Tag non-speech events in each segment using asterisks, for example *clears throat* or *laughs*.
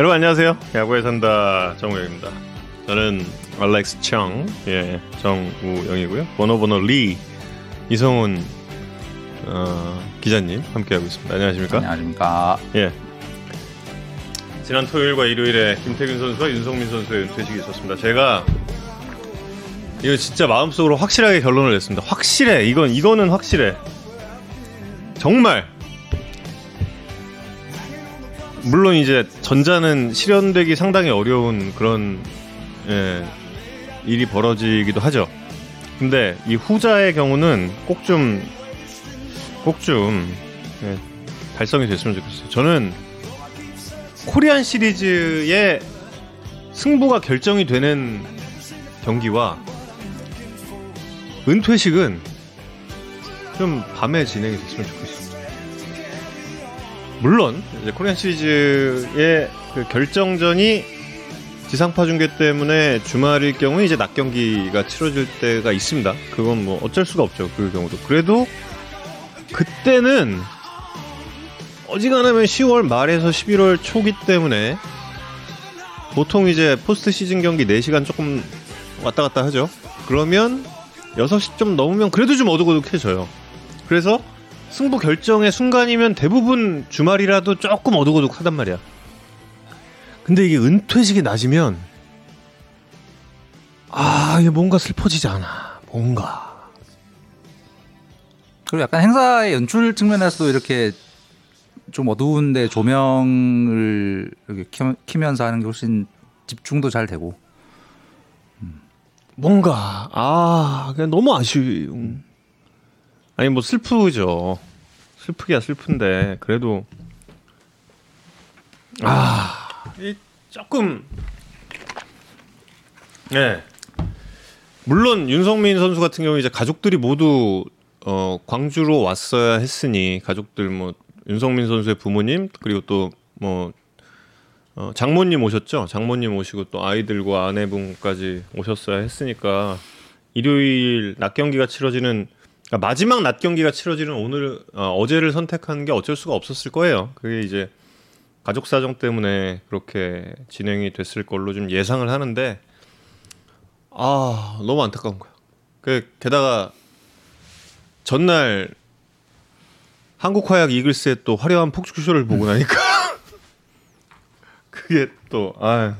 여러분 안녕하세요. 야구에 산다 정우영입니다. 저는 알렉스 청, 예, 정우영이고요. 번호 번호 리 이성훈 어, 기자님 함께하고 있습니다. 안녕하십니까? 안녕하십니까? 예. 지난 토요일과 일요일에 김태균 선수와 윤성민 선수의 은퇴식이 있었습니다. 제가 이거 진짜 마음속으로 확실하게 결론을 냈습니다. 확실해. 이건 이거는 확실해. 정말 물론 이제 전자는 실현되기 상당히 어려운 그런 예, 일이 벌어지기도 하죠. 근데 이 후자의 경우는 꼭 좀 꼭좀 예, 달성이 됐으면 좋겠어요. 저는 코리안 시리즈의 승부가 결정이 되는 경기와 은퇴식은 좀 밤에 진행이 됐으면 좋겠습니다. 물론 코리안 시리즈의 그 결정전이 지상파 중계 때문에 주말일 경우 이제 낮 경기가 치러질 때가 있습니다. 그건 뭐 어쩔 수가 없죠. 그 경우도. 그래도 그때는 어지간하면 10월 말에서 11월 초기 때문에 보통 이제 포스트 시즌 경기 4시간 조금 왔다 갔다 하죠. 그러면 6시 좀 넘으면 그래도 좀 어둑어둑해져요. 그래서 승부 결정의 순간이면 대부분 주말이라도 조금 어둑어둑 하단 말이야. 근데 이게 은퇴식이 낮으면 아, 이게 뭔가 슬퍼지지 않아. 뭔가. 그리고 약간 행사의 연출 측면에서도 이렇게 좀 어두운데 조명을 이렇게 키면서 하는 게 훨씬 집중도 잘 되고. 뭔가 아 그냥 너무 아쉬움. 아니 뭐 슬프죠. 슬프기야 슬픈데 그래도 아 조금 네. 물론 윤성민 선수 같은 경우 이제 가족들이 모두 어 광주로 왔어야 했으니 가족들 뭐 윤성민 선수의 부모님 그리고 또뭐 어, 장모님 오셨죠? 장모님 오시고 또 아이들과 아내분까지 오셨어야 했으니까 일요일 낮 경기가 치러지는 그러니까 마지막 낮 경기가 치러지는 오늘 어, 제를 선택한 게 어쩔 수가 없었을 거예요. 그게 이제 가족 사정 때문에 그렇게 진행이 됐을 걸로 좀 예상을 하는데 아 너무 안타까운 거야. 그 게다가 전날 한국 화약 이글스의 또 화려한 폭죽쇼를 보고 나니까 *laughs* 그게 또 아.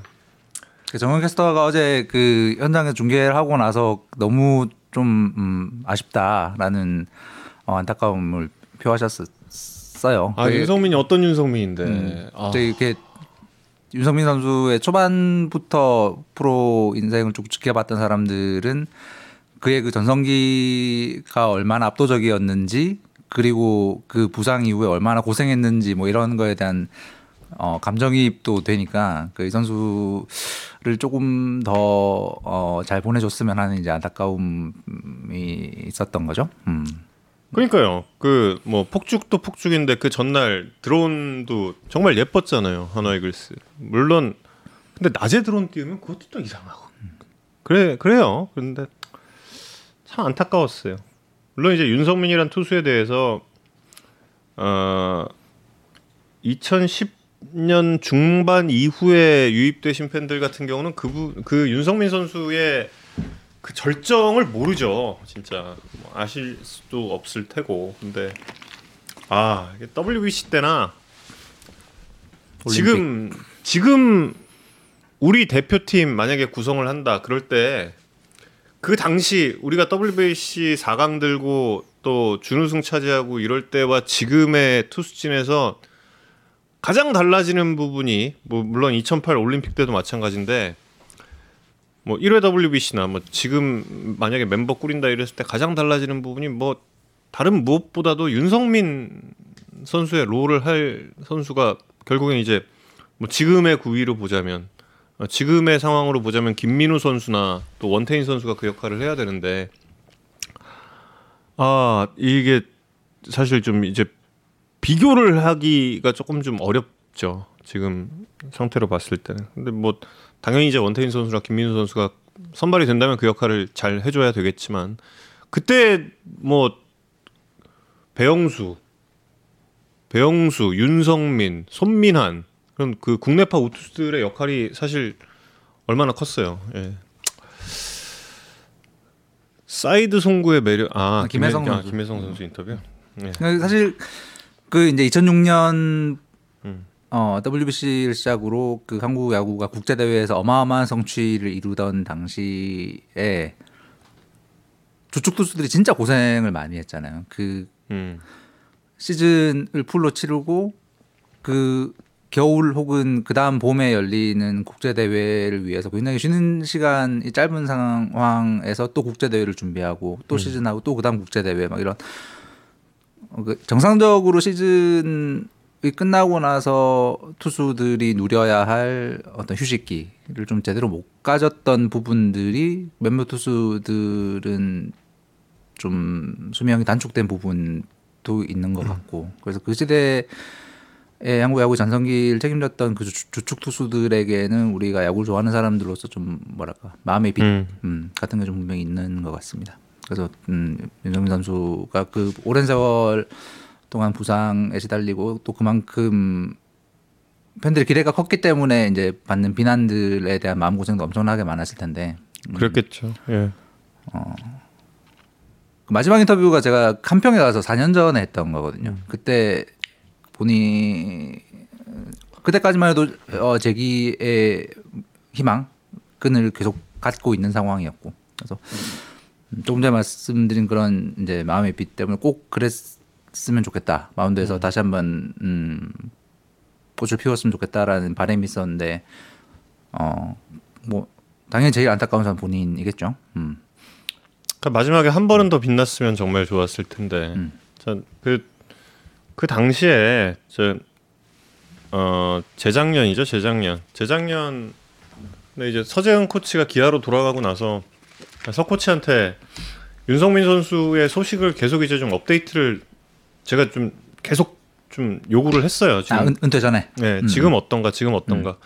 그 정현 캐스터가 어제 그 현장에 중계를 하고 나서 너무 좀 음, 아쉽다라는 어, 안타까움을 표하셨어요. 아 그, 윤성민이 어떤 윤성민인데? 음, 아. 이렇게 윤성민 선수의 초반부터 프로 인생을 쭉 지켜봤던 사람들은 그의 그 전성기가 얼마나 압도적이었는지 그리고 그 부상 이후에 얼마나 고생했는지 뭐 이런 거에 대한 어, 감정이입도 되니까 그 이 선수 를 조금 더잘 어, 보내줬으면 하는 이제 안타까움이 있었던 거죠. 음. 그러니까요. 그 뭐 폭죽도 폭죽인데 그 전날 드론도 정말 예뻤잖아요. 하나 이글스. 물론 근데 낮에 드론 띄우면 그것도 또 이상하고. 그래 그래요. 그런데 참 안타까웠어요. 물론 이제 윤성민이란 투수에 대해서 어 2010 년 중반 이후에 유입되신 팬들 같은 경우는 그, 그 윤성민 선수의 그 절정을 모르죠. 진짜 뭐 아실 수도 없을 테고. 근데 아 WBC 때나 올림픽. 지금 지금 우리 대표팀 만약에 구성을 한다 그럴 때 그 당시 우리가 WBC 4강 들고 또 준우승 차지하고 이럴 때와 지금의 투수진에서 가장 달라지는 부분이 뭐 물론 2008 올림픽 때도 마찬가지인데 뭐 1회 WBC나 뭐 지금 만약에 멤버 꾸린다 이랬을 때 가장 달라지는 부분이 뭐 다른 무엇보다도 윤성민 선수의 롤을 할 선수가 결국엔 이제 뭐 지금의 구위로 보자면 어, 지금의 상황으로 보자면 김민우 선수나 또 원태인 선수가 그 역할을 해야 되는데 아 이게 사실 좀 이제 비교를 하기가 조금 좀 어렵죠 지금 상태로 봤을 때는 근데 뭐 당연히 이제 원태인 선수나 김민우 선수가 선발이 된다면 그 역할을 잘 해줘야 되겠지만 그때 뭐 배영수 배영수 윤성민 손민한 그런 그 국내파 우투수들의 역할이 사실 얼마나 컸어요. 예. 사이드 송구의 매력 아 아, 김혜성 김혜, 아. 김혜성 선수 인터뷰. 예. 사실 그 이제 2006년 음. 어, WBC를 시작으로 그 한국 야구가 국제 대회에서 어마어마한 성취를 이루던 당시에 주축 투수들이 진짜 고생을 많이 했잖아요. 그 음. 시즌을 풀로 치르고 그 겨울 혹은 그 다음 봄에 열리는 국제 대회를 위해서 굉장히 쉬는 시간이 짧은 상황에서 또 국제 대회를 준비하고 또 시즌하고 또 그 다음 국제 대회 막 이런 어, 그 정상적으로 시즌 이 끝나고 나서 투수들이 누려야 할 어떤 휴식기를 좀 제대로 못 가졌던 부분들이 몇몇 투수들은 좀 수명이 단축된 부분도 있는 것 같고 그래서 그 시대에 한국 야구 전성기를 책임졌던 그 주- 주축 투수들에게는 우리가 야구를 좋아하는 사람들로서 좀 뭐랄까 마음의 빛 음. 음, 같은 게 좀 분명히 있는 것 같습니다. 그래서 음, 윤정민 선수가 그 오랜 세월 동안 부상에 시달리고 또 그만큼 팬들의 기대가 컸기 때문에 이제 받는 비난들에 대한 마음 고생도 엄청나게 많았을 텐데 그랬겠죠. 예. 그 마지막 인터뷰가 제가 한평에 가서 4년 전에 했던 거거든요. 그때 본인 그때까지만 해도 어, 재기의 희망 끈을 계속 갖고 있는 상황이었고 그래서 음, 조금 전에 말씀드린 그런 이제 마음의 빛 때문에 꼭 그랬으면 좋겠다 마운드에서 다시 한번 음, 꽃을 피웠으면 좋겠다라는 바람이 있었는데 어 뭐 당연히 제일 안타까운 사람 본인이겠죠. 음. 그러니까 마지막에 한 번은 더 빛났으면 정말 좋았을 텐데. 음. 전그 그 당시에 저 어 재작년이죠, 재작년. 재작년 네, 이제 서재은 코치가 기아로 돌아가고 나서 서 코치한테 윤성민 선수의 소식을 계속 이제 좀 업데이트를 제가 좀 계속 좀 요구를 했어요. 지금 아 은, 은퇴 전에. 네, 음. 지금 어떤가, 지금 어떤가.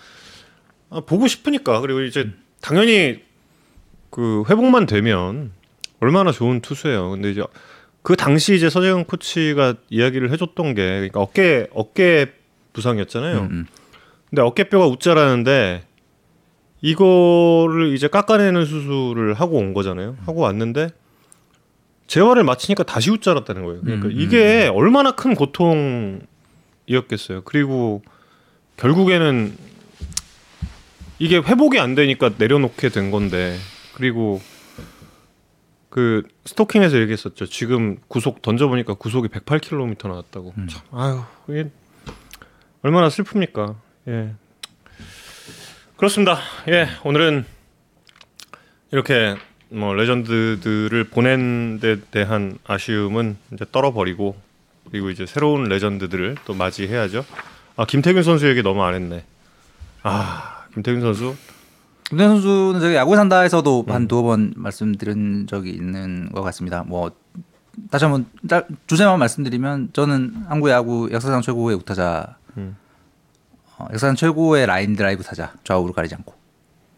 아, 보고 싶으니까 그리고 이제 당연히 그 회복만 되면 얼마나 좋은 투수예요. 근데 이제 그 당시 이제 서재영 코치가 이야기를 해줬던 게 그러니까 어깨 어깨 부상이었잖아요. 음, 음. 근데 어깨뼈가 웃자라는데 이거를 이제 깎아내는 수술을 하고 온 거잖아요. 하고 왔는데 재활을 마치니까 다시 웃자랐다는 거예요. 그러니까 음, 음, 이게 얼마나 큰 고통이었겠어요. 그리고 결국에는 이게 회복이 안 되니까 내려놓게 된 건데 그리고 그 스토킹에서 얘기했었죠. 지금 구속 던져보니까 구속이 108km 나왔다고. 음. 참, 아유 이게 얼마나 슬픕니까. 예. 그렇습니다. 예, 오늘은 이렇게 뭐 레전드들을 보낸 데 대한 아쉬움은 이제 떨어버리고 그리고 이제 새로운 레전드들을 또 맞이해야죠. 아 김태균 선수 얘기 너무 안 했네. 아 김태균 선수 김대 선수는 저희 야구 산다에서도 음. 한 두어 번 말씀드린 적이 있는 것 같습니다. 뭐 다시 한번 짤- 주제만 말씀드리면 저는 한국 야구 역사상 최고의 우타자, 음. 어, 역사상 최고의 라인 드라이브 타자 좌우로 가리지 않고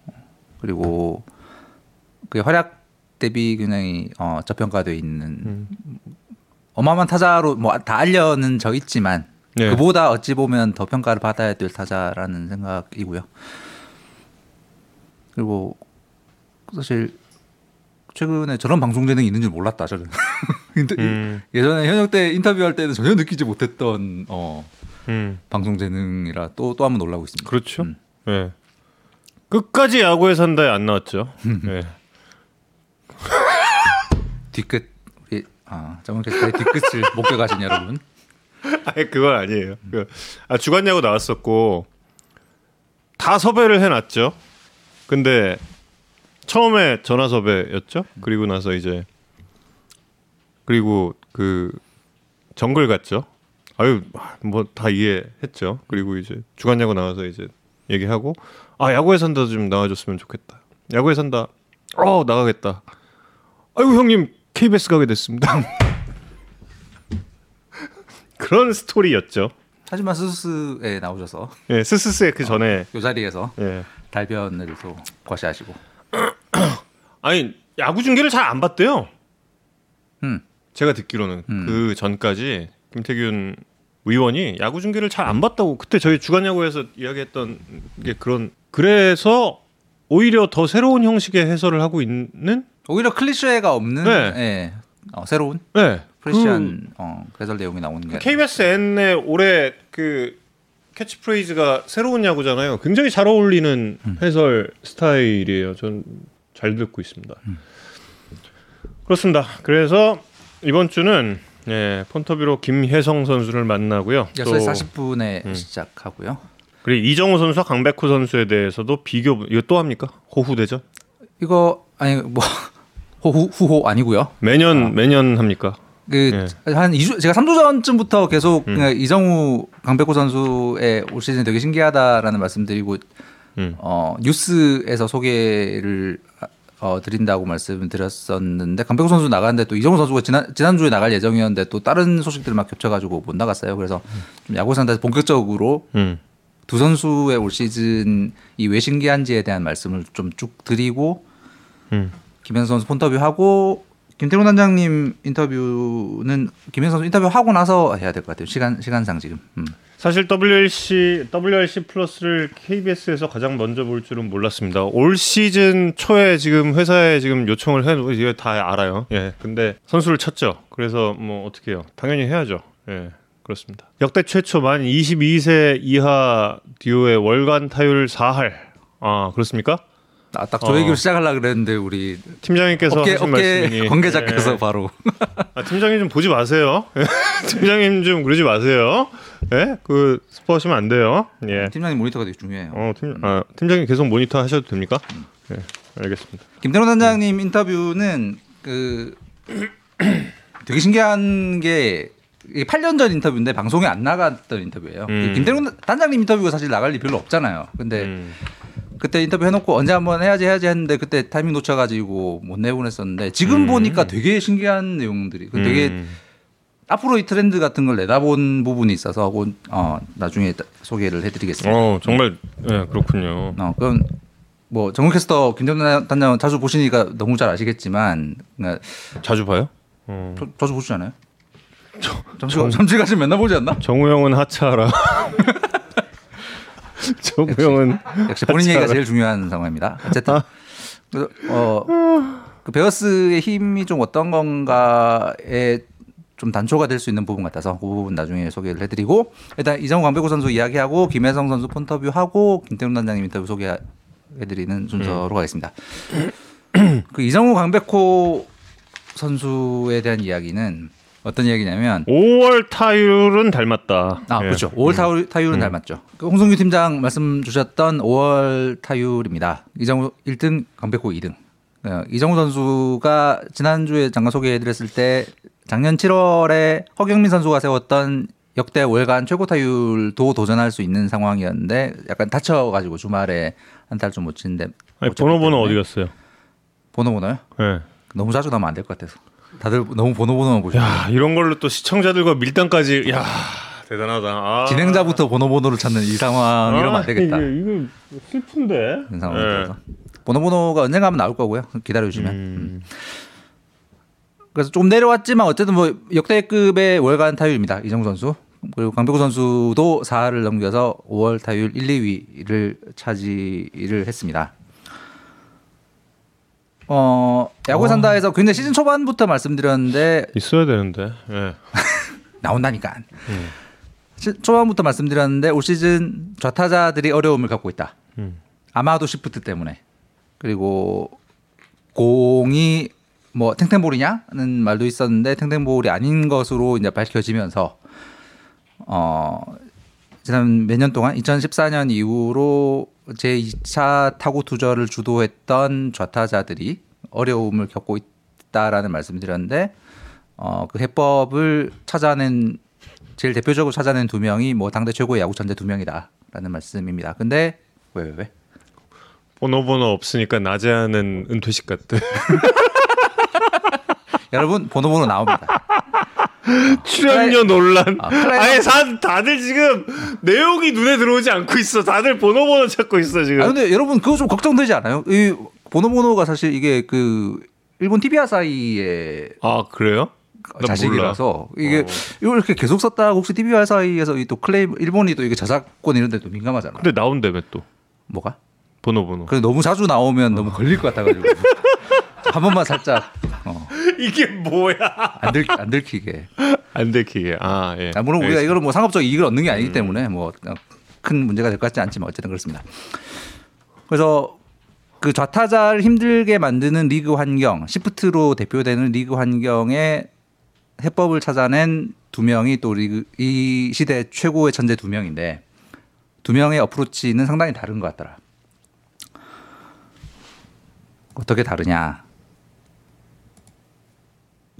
어, 그리고 그 활약 대비 굉장히 어, 저평가되어 있는 음. 어마어마한 타자로 뭐 다 알려는 저 있지만 네. 그보다 어찌 보면 더 평가를 받아야 될 타자라는 생각이고요. 그리고 사실 최근에 저런 방송 재능이 있는 줄 몰랐다 저는. *laughs* 음, 예전에 현역 때 인터뷰할 때는 전혀 느끼지 못했던 어, 음. 방송 재능이라 또 또 한번 놀라고 있습니다. 그렇죠. 음. 예. 끝까지 야구에 산다에 안 나왔죠. 예. *laughs* 뒤끝 우리 아 캐스터의 뒤끝을 *laughs* 목격하신 여러분. 아니 그건 아니에요. 그, 아, 주간 야구 나왔었고 다 섭외를 해놨죠. 근데 처음에 전화 섭외였죠. 그리고 나서 이제 그리고 그 정글 갔죠. 아유 뭐 다 이해했죠. 그리고 이제 주간 야구 나와서 이제 얘기하고 아 야구에 산다 좀 나와줬으면 좋겠다. 야구에 산다. 어 나가겠다. 아이고 형님 KBS 가게 됐습니다. *laughs* 그런 스토리였죠. 하지만 스스에 나오셔서 예, 스스스의 그 전에 이 자리에서 예. 달변을 또 과시하시고. *clears throat* 아니 야구 중계를 잘 안 봤대요. 음. 제가 듣기로는 음. 그 전까지 김태균 의원이 야구 중계를 잘 안 봤다고 그때 저희 주간 야구에서 이야기했던 게 그런 그래서 오히려 더 새로운 형식의 해설을 하고 있는 오히려 클리셰가 없는 네. 예. 어, 새로운 네. 프레시한 어, 해설 내용이 나오는 게그 KBSN의 올해 그 캐치프레이즈가 새로운 야구잖아요. 굉장히 잘 어울리는 음. 해설 스타일이에요. 전 잘 듣고 있습니다. 음. 그렇습니다. 그래서 이번 주는 예, 폰터뷰로 김혜성 선수를 만나고요. 6시 40분에 음. 시작하고요. 그리고 이정우 선수와 강백호 선수에 대해서도 비교 이거 또 합니까? 호후 대전? 이거 아니 뭐 *laughs* 호후 후호 아니고요. 매년 매년 합니까? 그 예. 한 2주 제가 3주 전쯤부터 계속 음. 이정우 강백호 선수의 올 시즌 되게 신기하다라는 말씀드리고 음. 어 뉴스에서 소개를 어, 드린다고 말씀드렸었는데 강백호 선수 나가는데 또 이정우 선수가 지난 지난주에 나갈 예정이었는데 또 다른 소식들 막 겹쳐가지고 못 나갔어요. 그래서 좀 야구 상대에서 본격적으로 음. 두 선수의 올 시즌 이 왜 신기한지에 대한 말씀을 좀 쭉 드리고 음. 김현수 선수 폰터뷰 하고 김태훈 단장님 인터뷰는 김현수 선수 인터뷰 하고 나서 해야 될 것 같아요. 시간 시간상 지금. 음. 사실 WRC WRC 플러스를 KBS에서 가장 먼저 볼 줄은 몰랐습니다. 올 시즌 초에 지금 회사에 지금 요청을 해 이게 다 알아요. 예. 근데 선수를 쳤죠. 그래서 뭐 어떻게 해요? 당연히 해야죠. 예. 그렇습니다. 역대 최초 만 22세 이하 듀오의 월간 타율 4할. 아, 그렇습니까? 아, 딱저 어. 얘기를 시작하려고 그랬는데 우리 팀장님께서 어깨 하신 어깨 말씀이 관계자께서 예. 바로 아, 팀장님 좀 보지 마세요. *laughs* 팀장님 좀 그러지 마세요. 예? 그 스포하시면 안 돼요. 예. 팀장님 모니터가 되게 중요해요. 어, 팀, 아, 팀장님 계속 모니터 하셔도 됩니까? 네, 알겠습니다. 김태훈 단장님 인터뷰는 그 *clears throat* 되게 신기한 게 이게 8년 전 인터뷰인데 방송에 안 나갔던 인터뷰예요. 음. 김태훈 단장님 인터뷰가 사실 나갈 일 별로 없잖아요. 근데 음, 그때 인터뷰 해놓고 언제 한번 해야지 해야지 했는데 그때 타이밍 놓쳐가지고 못 내보냈었는데 지금 음. 보니까 되게 신기한 내용들이 그 되게 음, 앞으로 이 트렌드 같은 걸 내다본 부분이 있어서 그, 어, 나중에 따- 소개를 해드리겠습니다. 어, 정말 예, 그렇군요. 어, 그건 뭐 정우 캐스터 김정단 단장 자주 보시니까 너무 잘 아시겠지만 그러니까 자주 봐요? 어. 저, 자주 보시잖아요. 점심 점심 가시 맨날 보지 않나? 정우 형은 하차하라. *laughs* *laughs* 정우 형은 역시 본인 얘기가 제일 중요한 상황입니다. 어쨌든 그래서 어, 그 베어스의 힘이 좀 어떤 건가에 좀 단초가 될 수 있는 부분 같아서 그 부분 나중에 소개를 해드리고 일단 이정우 강백호 선수 이야기하고 김혜성 선수 폰터뷰하고 김태훈 단장님 인터뷰 소개해드리는 순서로 가겠습니다. 그 이정우 강백호 선수에 대한 이야기는 어떤 이야기냐면 5월 타율은 닮았다. 아, 예. 그렇죠. 5월 타율, 타율은 닮았죠. 그 홍성규 팀장 말씀 주셨던 5월 타율입니다. 이정우 1등, 강백호 2등. 어, 이정우 선수가 지난주에 잠깐 소개해드렸을 때 작년 7월에 허경민 선수가 세웠던 역대 월간 최고 타율도 도전할 수 있는 상황이었는데 약간 다쳐가지고 주말에 한 달 좀 못 치는데 아니, 못 쳤기 번호 번호 때문에. 어디 갔어요? 번호 번호요? 예. 너무 자주 나면 안 될 것 같아서 다들 너무 번호만 보시죠. 야, 이런 걸로 또 시청자들과 밀당까지 야, 대단하다. 아. 진행자부터 번호를 찾는 이 상황 이러면 안 되겠다. 이게, 이거 슬픈데. 그런 상황이 예. 번호 번호가 언젠가 하면 나올 거고요. 기다려 주시면. 음. 그래서 좀 내려왔지만 어쨌든 뭐 역대급의 월간 타율입니다. 이정우 선수. 그리고 강백호 선수도 4할을 넘겨서 5월 타율 1, 2위를 차지를 했습니다. 어, 야구 산다에서 굉장히 시즌 초반부터 말씀드렸는데 있어야 되는데. 예. *laughs* 나온다니까. 시- 초반부터 말씀드렸는데 올 시즌 좌타자들이 어려움을 갖고 있다. 음. 아마도 시프트 때문에 그리고 공이 뭐 탱탱볼이냐는 말도 있었는데 탱탱볼이 아닌 것으로 이제 밝혀지면서 어 지난 몇 년 동안 2014년 이후로 제 2차 타구 투저를 주도했던 좌타자들이 어려움을 겪고 있다라는 말씀을 드렸는데 어 그 해법을 찾아낸 제일 대표적으로 찾아낸 두 명이 뭐 당대 최고의 야구 천재 두 명이다라는 말씀입니다. 근데 왜 왜 왜? 번호 번호 없으니까 낮에 하는 은퇴식 같대. *laughs* 여러분 번호 번호 나옵니다. 출연료 논란. 아. 아예 사- 다들 지금 내용이 눈에 들어오지 않고 있어. 다들 번호 번호 찾고 있어 지금. 아 근데 여러분 그거 좀 걱정되지 않아요? 이 번호 번호가 사실 이게 그 일본 TV와 사이에 아 그래요? 나 자식이라서 이게 어. 이걸 이렇게 계속 썼다가 혹시 DBR 사이에서 이또 클레임 일본이 또 이게 저작권 이런 데도 민감하잖아. 근데 나온다며 또 뭐가? 번호 번호. 그래 너무 자주 나오면 너무 걸릴 것 같아가지고 *laughs* 한 번만 살짝 어, *laughs* 이게 뭐야? 안, 들, 안 들키게. 안 들키게. 아 예. 아, 물론 우리가 이거는 뭐 상업적 이익을 얻는 게 음. 아니기 때문에 뭐 큰 문제가 될 것 같지 않지만 어쨌든 그렇습니다. 그래서 그 좌타자를 힘들게 만드는 리그 환경, 시프트로 대표되는 리그 환경에 해법을 찾아낸 두 명이 또 리그 이 시대 최고의 천재 두 명인데 두 명의 어프로치는 상당히 다른 것 같더라. 어떻게 다르냐?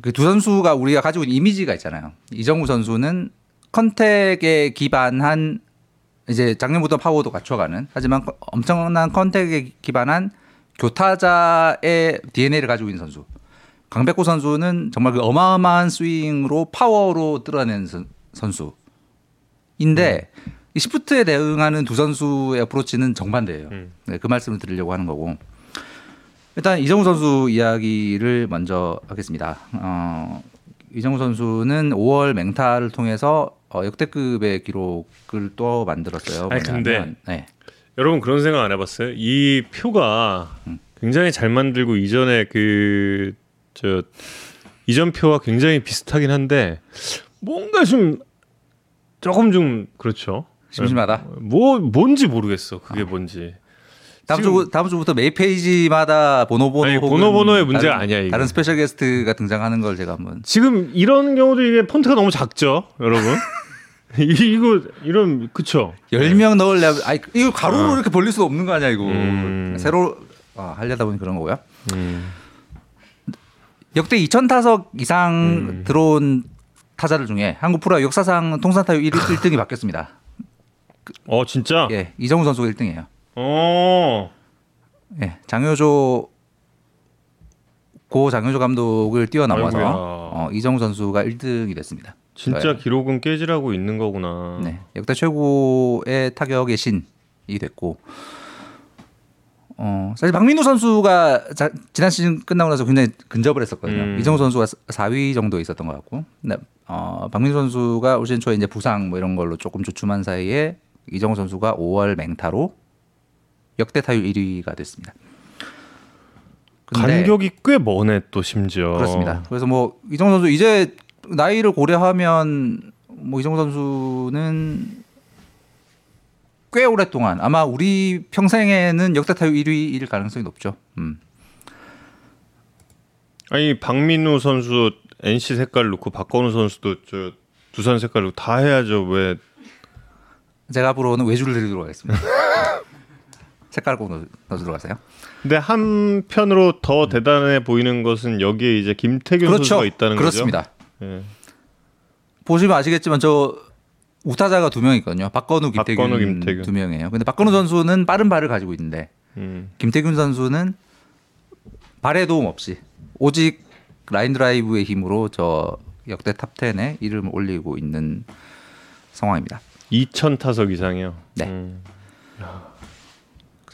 그 두 선수가 우리가 가지고 있는 이미지가 있잖아요. 이정우 선수는 contact에 기반한 이제 작년부터 파워도 갖춰가는 하지만 커- 엄청난 contact에 기반한 교타자의 DNA를 가지고 있는 선수. 강백호 선수는 정말 그 어마어마한 스윙으로 파워로 뚫어낸 선, 선수인데 이 시프트에 대응하는 두 선수의 approach는 정반대예요. 음. 네, 그 말씀을 드리려고 하는 거고. 일단 이정후 선수 이야기를 먼저 하겠습니다. 어, 이정후 선수는 5월 맹타를 통해서 어, 역대급의 기록을 또 만들었어요. 아니, 근데 네. 여러분 그런 생각 안 해봤어요? 이 표가 굉장히 잘 만들고 이전에 그 저 이전 표와 굉장히 비슷하긴 한데 뭔가 좀 조금 좀 그렇죠. 심심하다. 뭐 뭔지 모르겠어. 그게 뭔지. 다음 주 다음 주부터 매일 페이지마다 번호 번호 아니, 번호의 문제가 다른, 아니야, 이게. 다른 special guest가 등장하는 걸 제가 한번 지금 이런 경우도 이게 폰트가 너무 작죠, 여러분. *laughs* 이- 이거 이런 그쵸? 10명 넣으려면 아니 이거 가로로 어. 이렇게 벌릴 수 없는 거 아니야 이거. 음. 새로 아, 하려다 보니 그런 거고요. 음. 역대 2천 타석 이상 음. 들어온 타자들 중에 한국 프로 역사상 통산 타율 1, 1등이 바뀌었습니다. 어 진짜? 예, 이정우 선수가 1등이에요. 어. 예, 장효조 고 장효조 감독을 뛰어넘어서 아이고야. 어, 이정우 선수가 1등이 됐습니다. 진짜 기록은 깨지라고 있는 거구나. 네, 역대 최고의 타격의 신이 됐고, 어 사실 박민우 선수가 자, 지난 시즌 끝나고 나서 굉장히 근접을 했었거든요. 음. 이정우 선수가 4위 정도 있었던 것 같고, 근데 어, 박민우 선수가 올 시즌 초에 이제 부상 뭐 이런 걸로 조금 주춤한 사이에 이정우 선수가 5월 맹타로 역대 타율 1위가 됐습니다. 간격이 꽤 머네 또 심지어. 그렇습니다. 그래서 뭐 이정우 선수 이제 나이를 고려하면 뭐 이정우 선수는 꽤 오랫동안 아마 우리 평생에는 역대 타율 1위일 가능성이 높죠. 음. 아니 박민우 선수 NC 색깔 넣고 박건우 선수도 저 두산 색깔 넣고 다 해야죠. 왜? 제가 앞으로는 외주를 드리도록 하겠습니다. *laughs* 색깔 꼭 넣어, 하세요. 근데 한편으로 더 대단해 보이는 것은 여기에 이제 김태균 그렇죠. 선수가 있다는 그렇습니다. 거죠. 예. 보시면 아시겠지만 저 우타자가 두명 있거든요. 박건우, 김태균, 박건우, 김태균. 두 명이에요. 근데 박건우 선수는 빠른 발을 가지고 있는데 음. 김태균 선수는 발의 도움 없이 오직 라인 드라이브의 힘으로 저 역대 top 10에 이름을 올리고 있는 상황입니다. 2천 타석 이상이요. 네. 음.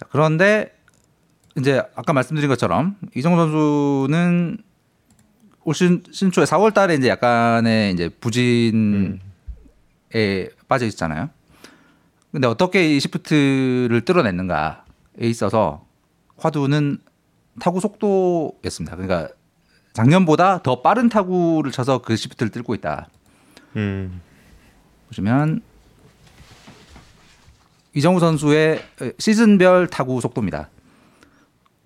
자, 그런데 이제 아까 말씀드린 것처럼 이정후 선수는 올 시즌 초에 4월 달에 이제 약간의 이제 부진에 빠져 있잖아요. 근데 어떻게 이 시프트를 뚫어냈는가에 있어서 화두는 타구 속도였습니다. 그러니까 작년보다 더 빠른 타구를 쳐서 그 시프트를 뚫고 있다. 음. 보시면 이정우 선수의 시즌별 타구 속도입니다.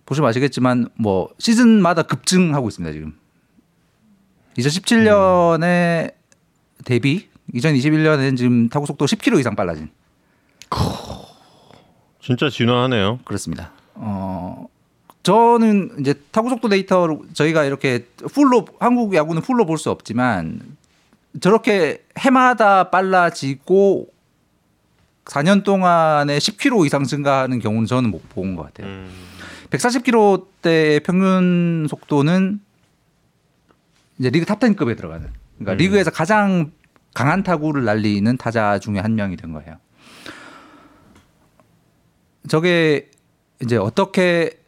보시면 아시겠지만 뭐 시즌마다 급증하고 있습니다 지금. 2017년에 대비 2021년에는 지금 타구 속도 10km 이상 빨라진 진짜 진화하네요. 그렇습니다. 어 저는 이제 타구 속도 데이터를 저희가 이렇게 풀로 한국 야구는 풀로 볼 수 없지만 저렇게 해마다 빨라지고 4년 동안에 10km 이상 증가하는 경우는 저는 못 본 것 같아요. 음. 140km대의 평균 속도는 이제 리그 top 10급에 들어가는. 그러니까 음. 리그에서 가장 강한 타구를 날리는 타자 중에 한 명이 된 거예요. 저게 이제 어떻게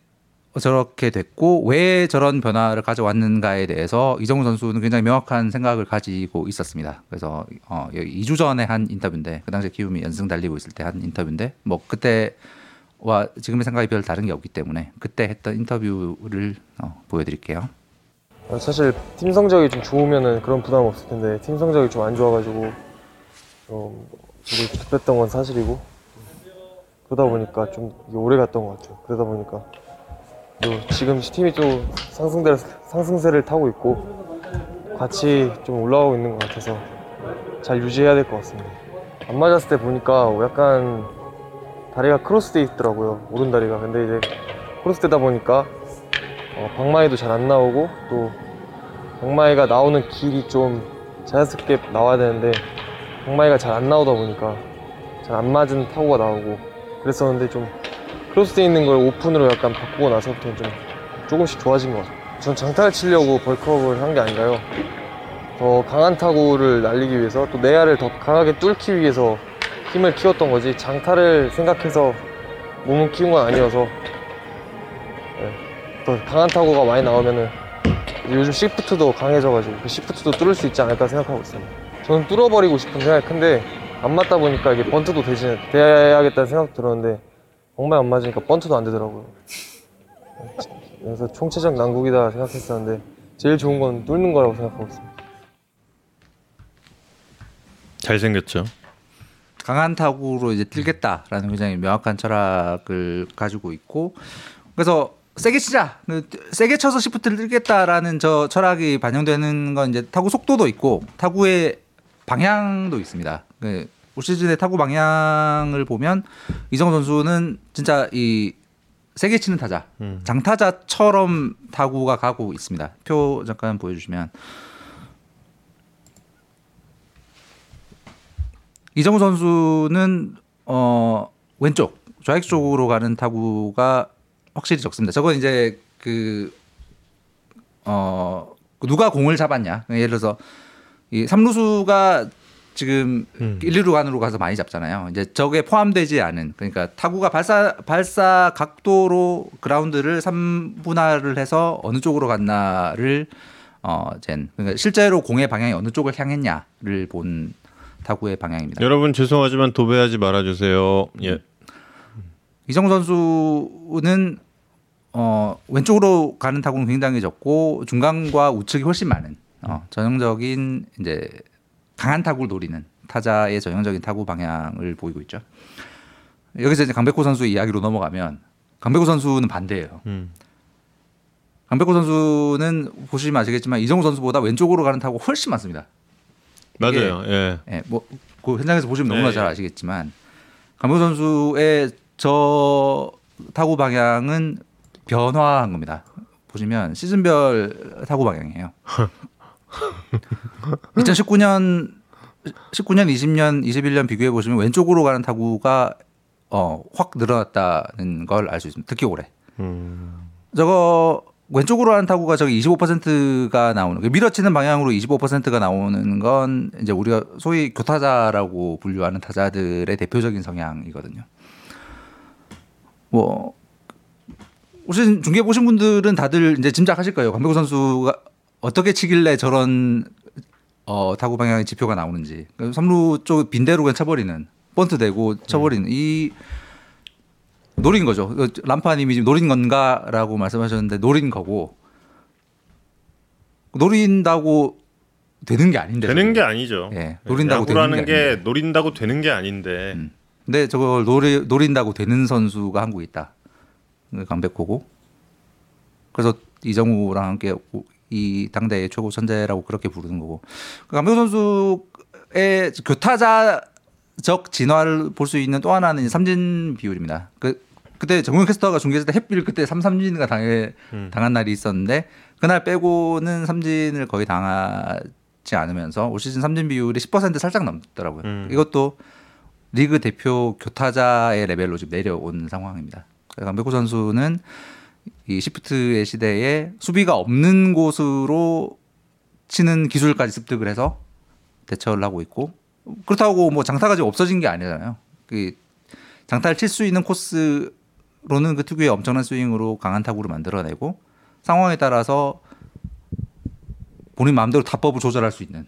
저렇게 됐고 왜 저런 변화를 가져왔는가에 대해서 이정후 선수는 굉장히 명확한 생각을 가지고 있었습니다. 그래서 어, 2주 전에 한 인터뷰인데 그 당시에 키움이 연승 달리고 있을 때 한 인터뷰인데 뭐 그때와 지금의 생각이 별 다른 게 없기 때문에 그때 했던 인터뷰를 어, 보여드릴게요. 어, 사실 팀 성적이 좀 좋으면은 그런 부담 없을 텐데 팀 성적이 좀 안 좋아가지고 좀 급했던 건 사실이고 그러다 보니까 좀 오래 갔던 것 같아요. 그러다 보니까 또 지금 팀이 또 상승세 상승세를 타고 있고 같이 좀 올라가고 있는 것 같아서 잘 유지해야 될 것 같습니다. 안 맞았을 때 보니까 약간 다리가 크로스돼 있더라고요. 오른 다리가. 근데 이제 크로스되다 보니까 어, 방망이도 잘 안 나오고 또 방망이가 나오는 길이 좀 자연스럽게 나와야 되는데 방망이가 잘 안 나오다 보니까 잘 안 맞은 타구가 나오고 그랬었는데 좀 크로스돼 있는 걸 오픈으로 약간 바꾸고 나서부터는 좀 조금씩 좋아진 것 같아요. 전 장타를 치려고 벌크업을 한 게 아닌가요? 더 강한 타구를 날리기 위해서 또 내야를 더 강하게 뚫기 위해서 힘을 키웠던 거지 장타를 생각해서 몸을 키운 건 아니어서 네. 더 강한 타구가 많이 나오면은 요즘 시프트도 강해져가지고 그 시프트도 뚫을 수 있지 않을까 생각하고 있습니다. 저는 뚫어버리고 싶은 생각이 큰데 안 맞다 보니까 이게 번트도 되지, 돼야겠다는 생각 들었는데 정말 안 맞으니까 번트도 안 되더라고요. 그래서 총체적 난국이다 생각했었는데 제일 좋은 건 뚫는 거라고 생각하고 있습니다. 잘생겼죠. 강한 타구로 이제 뛸겠다라는 굉장히 명확한 철학을 가지고 있고 그래서 세게 치자 그 세게 쳐서 시프트를 뛸겠다라는 저 철학이 반영되는 건 이제 타구 속도도 있고 타구의 방향도 있습니다. 그올 시즌의 타구 방향을 보면 이정우 선수는 진짜 이 세게 치는 타자, 음. 장타자처럼 타구가 가고 있습니다. 표 잠깐 보여주시면 이정우 선수는 어 왼쪽 좌익 쪽으로 가는 타구가 확실히 적습니다. 저건 이제 그 어, 누가 공을 잡았냐. 예를 들어서 이 삼루수가 지금 음. 1, 2루 간으로 가서 많이 잡잖아요. 이제 저게 포함되지 않은 그러니까 타구가 발사 발사 각도로 그라운드를 3분할을 해서 어느 쪽으로 갔나를 어젠 그러니까 실제로 공의 방향이 어느 쪽을 향했냐를 본 타구의 방향입니다. 여러분 죄송하지만 도배하지 말아 주세요. 예. 이정우 선수는 어, 왼쪽으로 가는 타구는 굉장히 적고 중간과 우측이 훨씬 많은 어, 전형적인 이제 강한 타구를 노리는 타자의 전형적인 타구 방향을 보이고 있죠. 여기서 이제 강백호 선수 이야기로 넘어가면 강백호 선수는 반대예요. 음. 강백호 선수는 보시면 아시겠지만 이정우 선수보다 왼쪽으로 가는 타구 훨씬 많습니다. 맞아요. 예. 예, 뭐 그 현장에서 보시면 너무나 네. 잘 아시겠지만 강백호 선수의 저 타구 방향은 변화한 겁니다. 보시면 시즌별 타구 방향이에요. *laughs* 2019년 19년, 20년, 21년 비교해 보시면 왼쪽으로 가는 타구가 어, 확 늘어났다는 걸 알 수 있습니다. 특히 올해. 음. 저거 왼쪽으로 하는 타구가 저기 25%가 나오는 그 밀어치는 방향으로 25%가 나오는 건 이제 우리가 소위 교타자라고 분류하는 타자들의 대표적인 성향이거든요. 뭐 혹시 중계 보신 분들은 다들 이제 짐작하실 거예요. 강백호 선수가 어떻게 치길래 저런 어, 타구 방향의 지표가 나오는지. 그 삼루 쪽 빈대로 그냥 쳐버리는 번트 대고 쳐버리는 이 노린 거죠. 그 람파님이 지금 노린 건가라고 말씀하셨는데 노린 거고 노린다고 되는 게 아닌데. 되는 저게. 게 아니죠. 예, 노린다고 되는 게 게. 노린다고 되는 게 아닌데. 음. 근데 저걸 노리, 노린다고 되는 선수가 한국에 있다. 그 강백호고. 그래서 이정우랑 함께 이 당대의 최고 천재라고 그렇게 부르는 거고. 그 강백호 선수의 교타자적 진화를 볼 수 있는 또 하나는 삼진 비율입니다. 그 그때 정용 캐스터가 중계했을 때 햇빛 그때 삼삼진가 당해 음. 당한 날이 있었는데 그날 빼고는 삼진을 거의 당하지 않으면서 올 시즌 삼진 비율이 10% 살짝 넘더라고요. 음. 이것도 리그 대표 교타자의 레벨로 지금 내려온 상황입니다. 강백호 선수는 이 시프트의 시대에 수비가 없는 곳으로 치는 기술까지 습득을 해서 대처를 하고 있고 그렇다고 뭐 장타가 지금 없어진 게 아니잖아요. 그 장타를 칠 수 있는 코스가 때로는 그 특유의 엄청난 스윙으로 강한 타구를 만들어내고 상황에 따라서 본인 마음대로 타법을 조절할 수 있는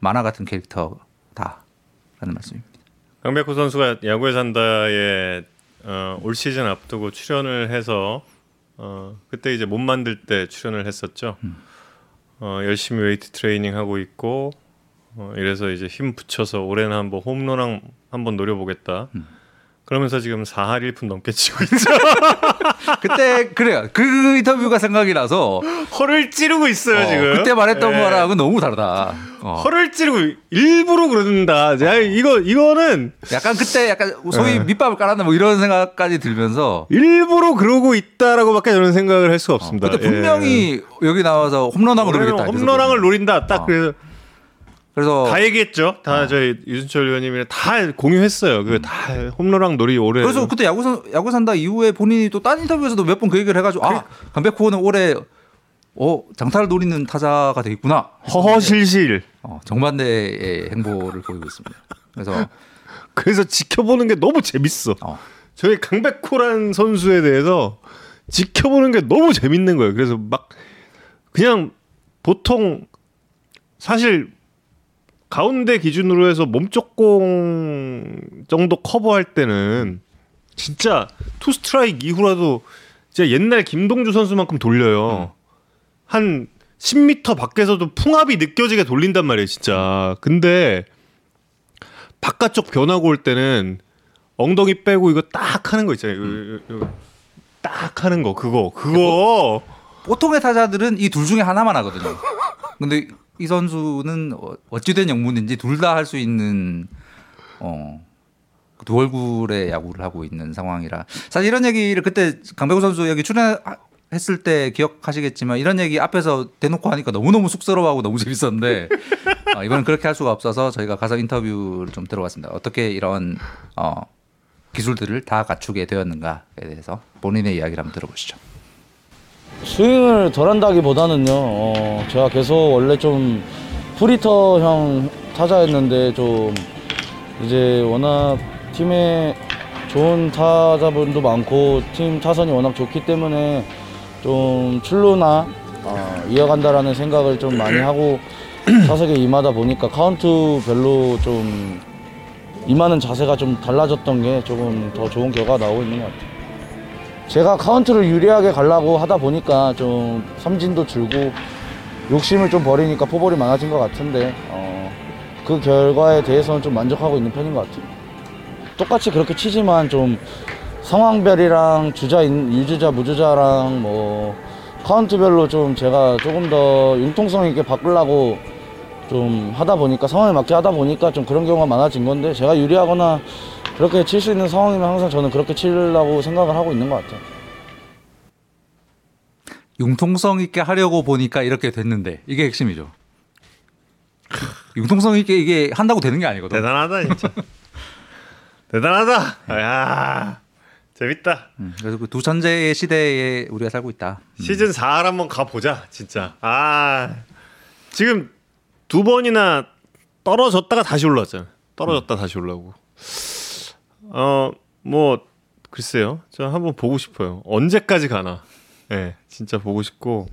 만화 같은 캐릭터다라는 말씀입니다. 강백호 선수가 야구에 산다에 어, 올 시즌 앞두고 출연을 해서 어, 그때 이제 몸 만들 때 출연을 했었죠. 어, 열심히 웨이트 트레이닝 하고 있고 어, 이래서 이제 힘 붙여서 올해는 한번 홈런왕 한번 노려보겠다. 그러면서 지금 4할 1푼 넘게 치고 있죠. *laughs* 그때 그래요. 그 인터뷰가 생각이 나서 허를 찌르고 있어요 어, 지금. 그때 말했던 예. 거랑은 너무 다르다. 어. 허를 찌르고 일부러 그런다. 야, 이거 이거는 약간 그때 약간 소위 예. 밑밥을 깔았나 뭐 이런 생각까지 들면서 일부러 그러고 있다라고밖에 저는 생각을 할 수가 없습니다. 어, 근데 분명히 여기 나와서 홈런왕을 노리겠다. 홈런왕을 노린다. 딱 어. 그래서 그래서 다 얘기했죠. 다 저희 유순철 의원님이랑 다 공유했어요. 그다 홈런왕 놀이 올해. 그래서 그때 야구 산 야구 산다 이후에 본인이 또 딴 인터뷰에서도 몇 번 그 얘기를 해가지고 아 강백호는 올해 어 장타를 노리는 타자가 되겠구나. 허허실실. 어, 정반대의 행보를 보이고 있습니다. 그래서 *laughs* 그래서 지켜보는 게 너무 재밌어. 어, 저희 강백호라는 선수에 대해서 지켜보는 게 너무 재밌는 거예요. 그래서 막 그냥 보통 사실 가운데 기준으로 해서 몸쪽 공 정도 커버할 때는 진짜 투 스트라이크 이후라도 진짜 옛날 김동주 선수만큼 돌려요. 한 10m 밖에서도 풍압이 느껴지게 돌린단 말이에요, 진짜. 근데 바깥쪽 변화구 올 때는 엉덩이 빼고 이거 딱 하는 거 있잖아요. 이거, 이거 딱 하는 거 그거 그거 보통의 타자들은 이 둘 중에 하나만 하거든요. 근데 이 선수는 어- 어찌된 영문인지 둘 다 할 수 있는 어. 두 얼굴의 야구를 하고 있는 상황이라 사실 이런 얘기를 그때 강백호 선수 여기 출연했을 때 기억하시겠지만 이런 얘기 앞에서 대놓고 하니까 너무너무 쑥스러워하고 너무 재밌었는데 어, *laughs* 이번엔 그렇게 할 수가 없어서 저희가 가서 인터뷰를 좀 들어봤습니다. 어떻게 이런 어, 기술들을 다 갖추게 되었는가에 대해서 본인의 이야기를 한번 들어보시죠. 스윙을 덜 한다기보다는요, 어, 제가 계속 원래 좀 free hitter형 타자였는데 좀 이제 워낙 팀에 좋은 타자분도 많고 팀 타선이 워낙 좋기 때문에 좀 출루나 어, 이어간다라는 생각을 좀 많이 하고 *clears throat* 타석에 임하다 보니까 카운트 별로 좀 임하는 자세가 좀 달라졌던 게 조금 더 좋은 결과가 나오고 있는 것 같아요. 제가 카운트를 유리하게 가려고 하다 보니까 좀 삼진도 줄고 욕심을 좀 버리니까 포볼이 많아진 것 같은데 어, 그 결과에 대해서는 좀 만족하고 있는 편인 것 같아요. 똑같이 그렇게 치지만 좀 상황별이랑 주자 인- 유주자 무주자랑 뭐 카운트별로 좀 제가 조금 더 융통성 있게 바꾸려고 좀 하다 보니까 상황에 맞게 하다 보니까 좀 그런 경우가 많아진 건데 제가 유리하거나 그렇게 칠 수 있는 상황이면 항상 저는 그렇게 치려고 생각을 하고 있는 것 같아요. 융통성 있게 하려고 보니까 이렇게 됐는데 이게 핵심이죠. 융통성 있게 이게 한다고 되는 게 아니거든. 대단하다 진짜 대단하다 야 재밌다 음, 그래서 그 두 천재의 시대에 우리가 살고 있다. 음. 시즌 4를 한번 가보자 진짜 아 지금 두 번이나 떨어졌다가 다시 올라왔잖아요 떨어졌다 다시 올라오고 어 뭐 글쎄요. 저 한번 보고 싶어요. 언제까지 가나. 예 네, 진짜 보고 싶고.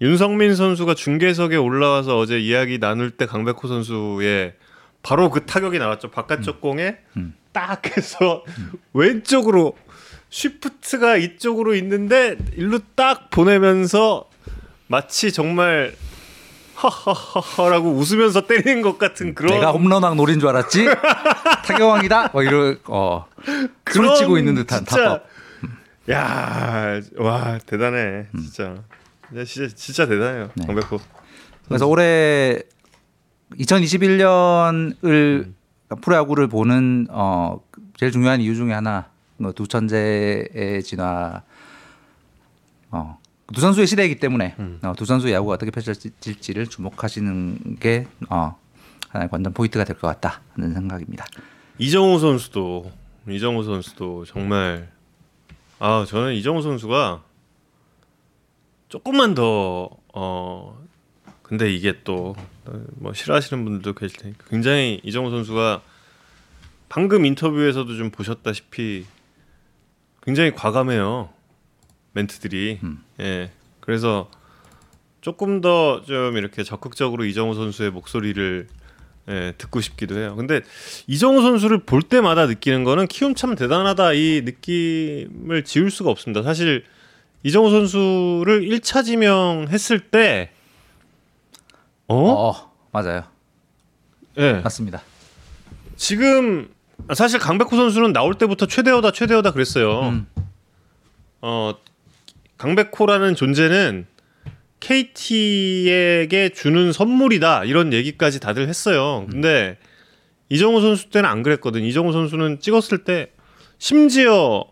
윤성민 선수가 중계석에 올라와서 어제 이야기 나눌 때 강백호 선수의 바로 그 타격이 나왔죠. 바깥쪽 공에 음. 딱 해서 *laughs* 왼쪽으로 쉬프트가 이쪽으로 있는데 일로 딱 보내면서 마치 정말 하하하하라고 웃으면서 때리는 것 같은 그런 내가 홈런왕 노린 줄 알았지? *laughs* 타격왕이다. 뭐 이런 어 그런 치고 있는 듯한 타법. 야, 와 대단해 진짜. 진짜 진짜, 진짜 대단해요 네. 강백호. 그래서 올해 2021년을 프로야구를 보는 어 제일 중요한 이유 중에 하나 뭐두 천재의 진화 어, 두 선수의 시대이기 때문에 어, 두 선수의 야구가 어떻게 펼쳐질지를 주목하시는 게 어, 하나의 관전 포인트가 될 것 같다는 생각입니다. 이정우 선수도 이정우 선수도 정말 아 저는 이정우 선수가 조금만 더 어 근데 이게 또 뭐 싫어하시는 분들도 계실 테니까 굉장히 이정우 선수가 방금 인터뷰에서도 좀 보셨다시피 굉장히 과감해요 멘트들이. 예. 그래서 조금 더 좀 이렇게 적극적으로 이정우 선수의 목소리를 예, 듣고 싶기도 해요. 근데 이정우 선수를 볼 때마다 느끼는 거는 키움 참 대단하다 이 느낌을 지울 수가 없습니다. 사실 이정우 선수를 1차 지명했을 때 어? 어, 맞아요. 예. 맞습니다. 지금 사실 강백호 선수는 나올 때부터 최대어다 최대어다 그랬어요. 음. 어 강백호라는 존재는 KT에게 주는 선물이다 이런 얘기까지 다들 했어요. 근데 이정우 선수 때는 안 그랬거든. 이정우 선수는 찍었을 때 심지어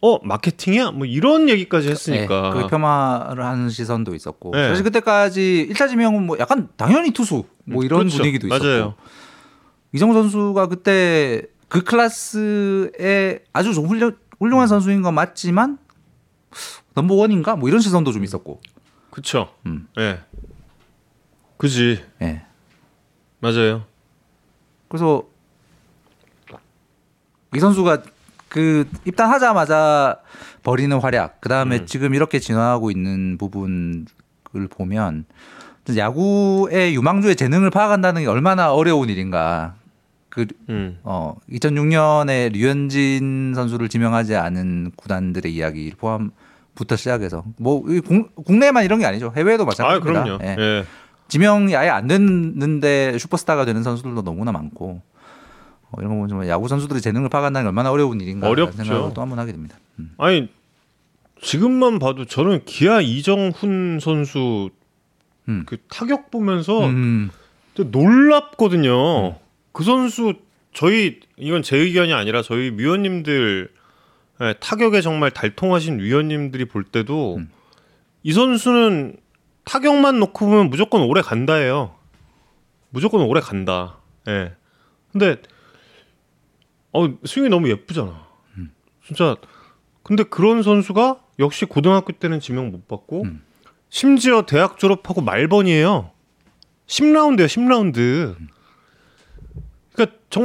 어 마케팅이야 뭐 이런 얘기까지 했으니까. 네, 그 폄하를 하는 시선도 있었고 네. 사실 그때까지 1차 지명은 뭐 약간 당연히 투수 뭐 이런 그렇죠. 분위기도 있었고 맞아요. 이정우 선수가 그때 그 클래스에 아주 좀 훌륭, 음. 훌륭한 선수인 건 맞지만 넘버 원인가 뭐 이런 시선도 좀 있었고 그쵸. 음. 예. 그지 예. 맞아요. 그래서 이 선수가 그 입단하자마자 벌이는 활약, 그 다음에 음. 지금 이렇게 진화하고 있는 부분을 보면 야구의 유망주의 재능을 파악한다는 게 얼마나 어려운 일인가. 그 음. 어, 2006년에 류현진 선수를 지명하지 않은 구단들의 이야기 포함 부터 시작해서 뭐이 국- 국내만 이런 게 아니죠. 해외도 아 마찬가지입니다. 그럼요. 예. 예. 지명이 아예 안 됐는데 슈퍼스타가 되는 선수들도 너무나 많고 어, 이런 거 보면 정말 야구 선수들의 재능을 파악한다는 게 얼마나 어려운 일인가 어렵죠. 생각을 또 한 번 하게 됩니다. 음. 아니 지금만 봐도 저는 기아 이정훈 선수 음. 그 타격 보면서 음. 진짜 놀랍거든요. 그 선수 저희 이건 제 의견이 아니라 저희 위원님들 예, 타격에 정말 달통하신 위원님들이 볼 때도 음. 이 선수는 타격만 놓고 보면 무조건 오래 간다예요. 무조건 오래 간다. 예. 근데 어 스윙이 너무 예쁘잖아. 음. 진짜 근데 그런 선수가 역시 고등학교 때는 지명 못 받고 음. 심지어 대학 졸업하고 말번이에요. 10라운드야, 10라운드. 그러니까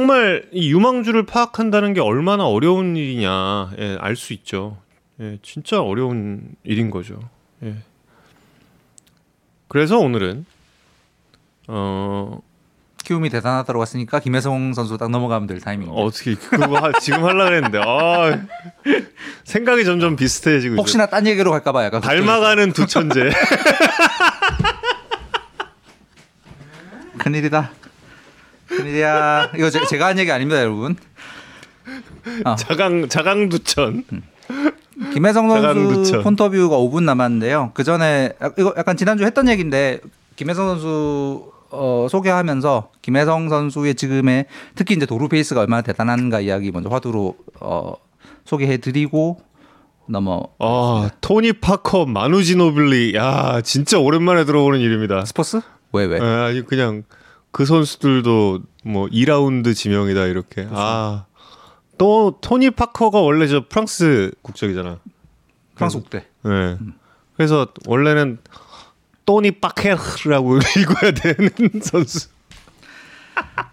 정말 이 유망주를 파악한다는 게 얼마나 어려운 일이냐, 예, 알 수 있죠. 예, 진짜 어려운 일인 거죠. 예. 그래서 오늘은 어 키움이 대단하다고 했으니까 김혜성 선수 딱 넘어가면 될 타이밍입니다. 어떻게 그거 하- 지금 하려고 했는데 아 생각이 점점 비슷해지고. 혹시나 딴 얘기로 갈까봐 약간 닮아가는 두 천재. *laughs* 큰일이다. 큰일이야. 이거 제, 제가 한 얘기 아닙니다, 여러분. 자강 자강두천. 김혜성 선수. 폰터뷰가 5분 남았는데요. 그 전에 이거 약간 지난주 했던 얘기인데 김혜성 선수 어, 소개하면서 김혜성 선수의 지금의 특히 이제 도루 페이스가 얼마나 대단한가 이야기 먼저 화두로 어, 소개해드리고 넘어 아 토니 파커, 마누 지노빌리, 야 진짜 오랜만에 들어보는 이름이다. 스포츠 왜 왜? 아, 그냥 그 선수들도 뭐 2라운드 지명이다 이렇게. 아. 또 토니 파커가 원래 저 프랑스 국적이잖아. 프랑스 국대. 네. 그래서 원래는 토니 파케르라고 *laughs* 읽어야 되는 선수.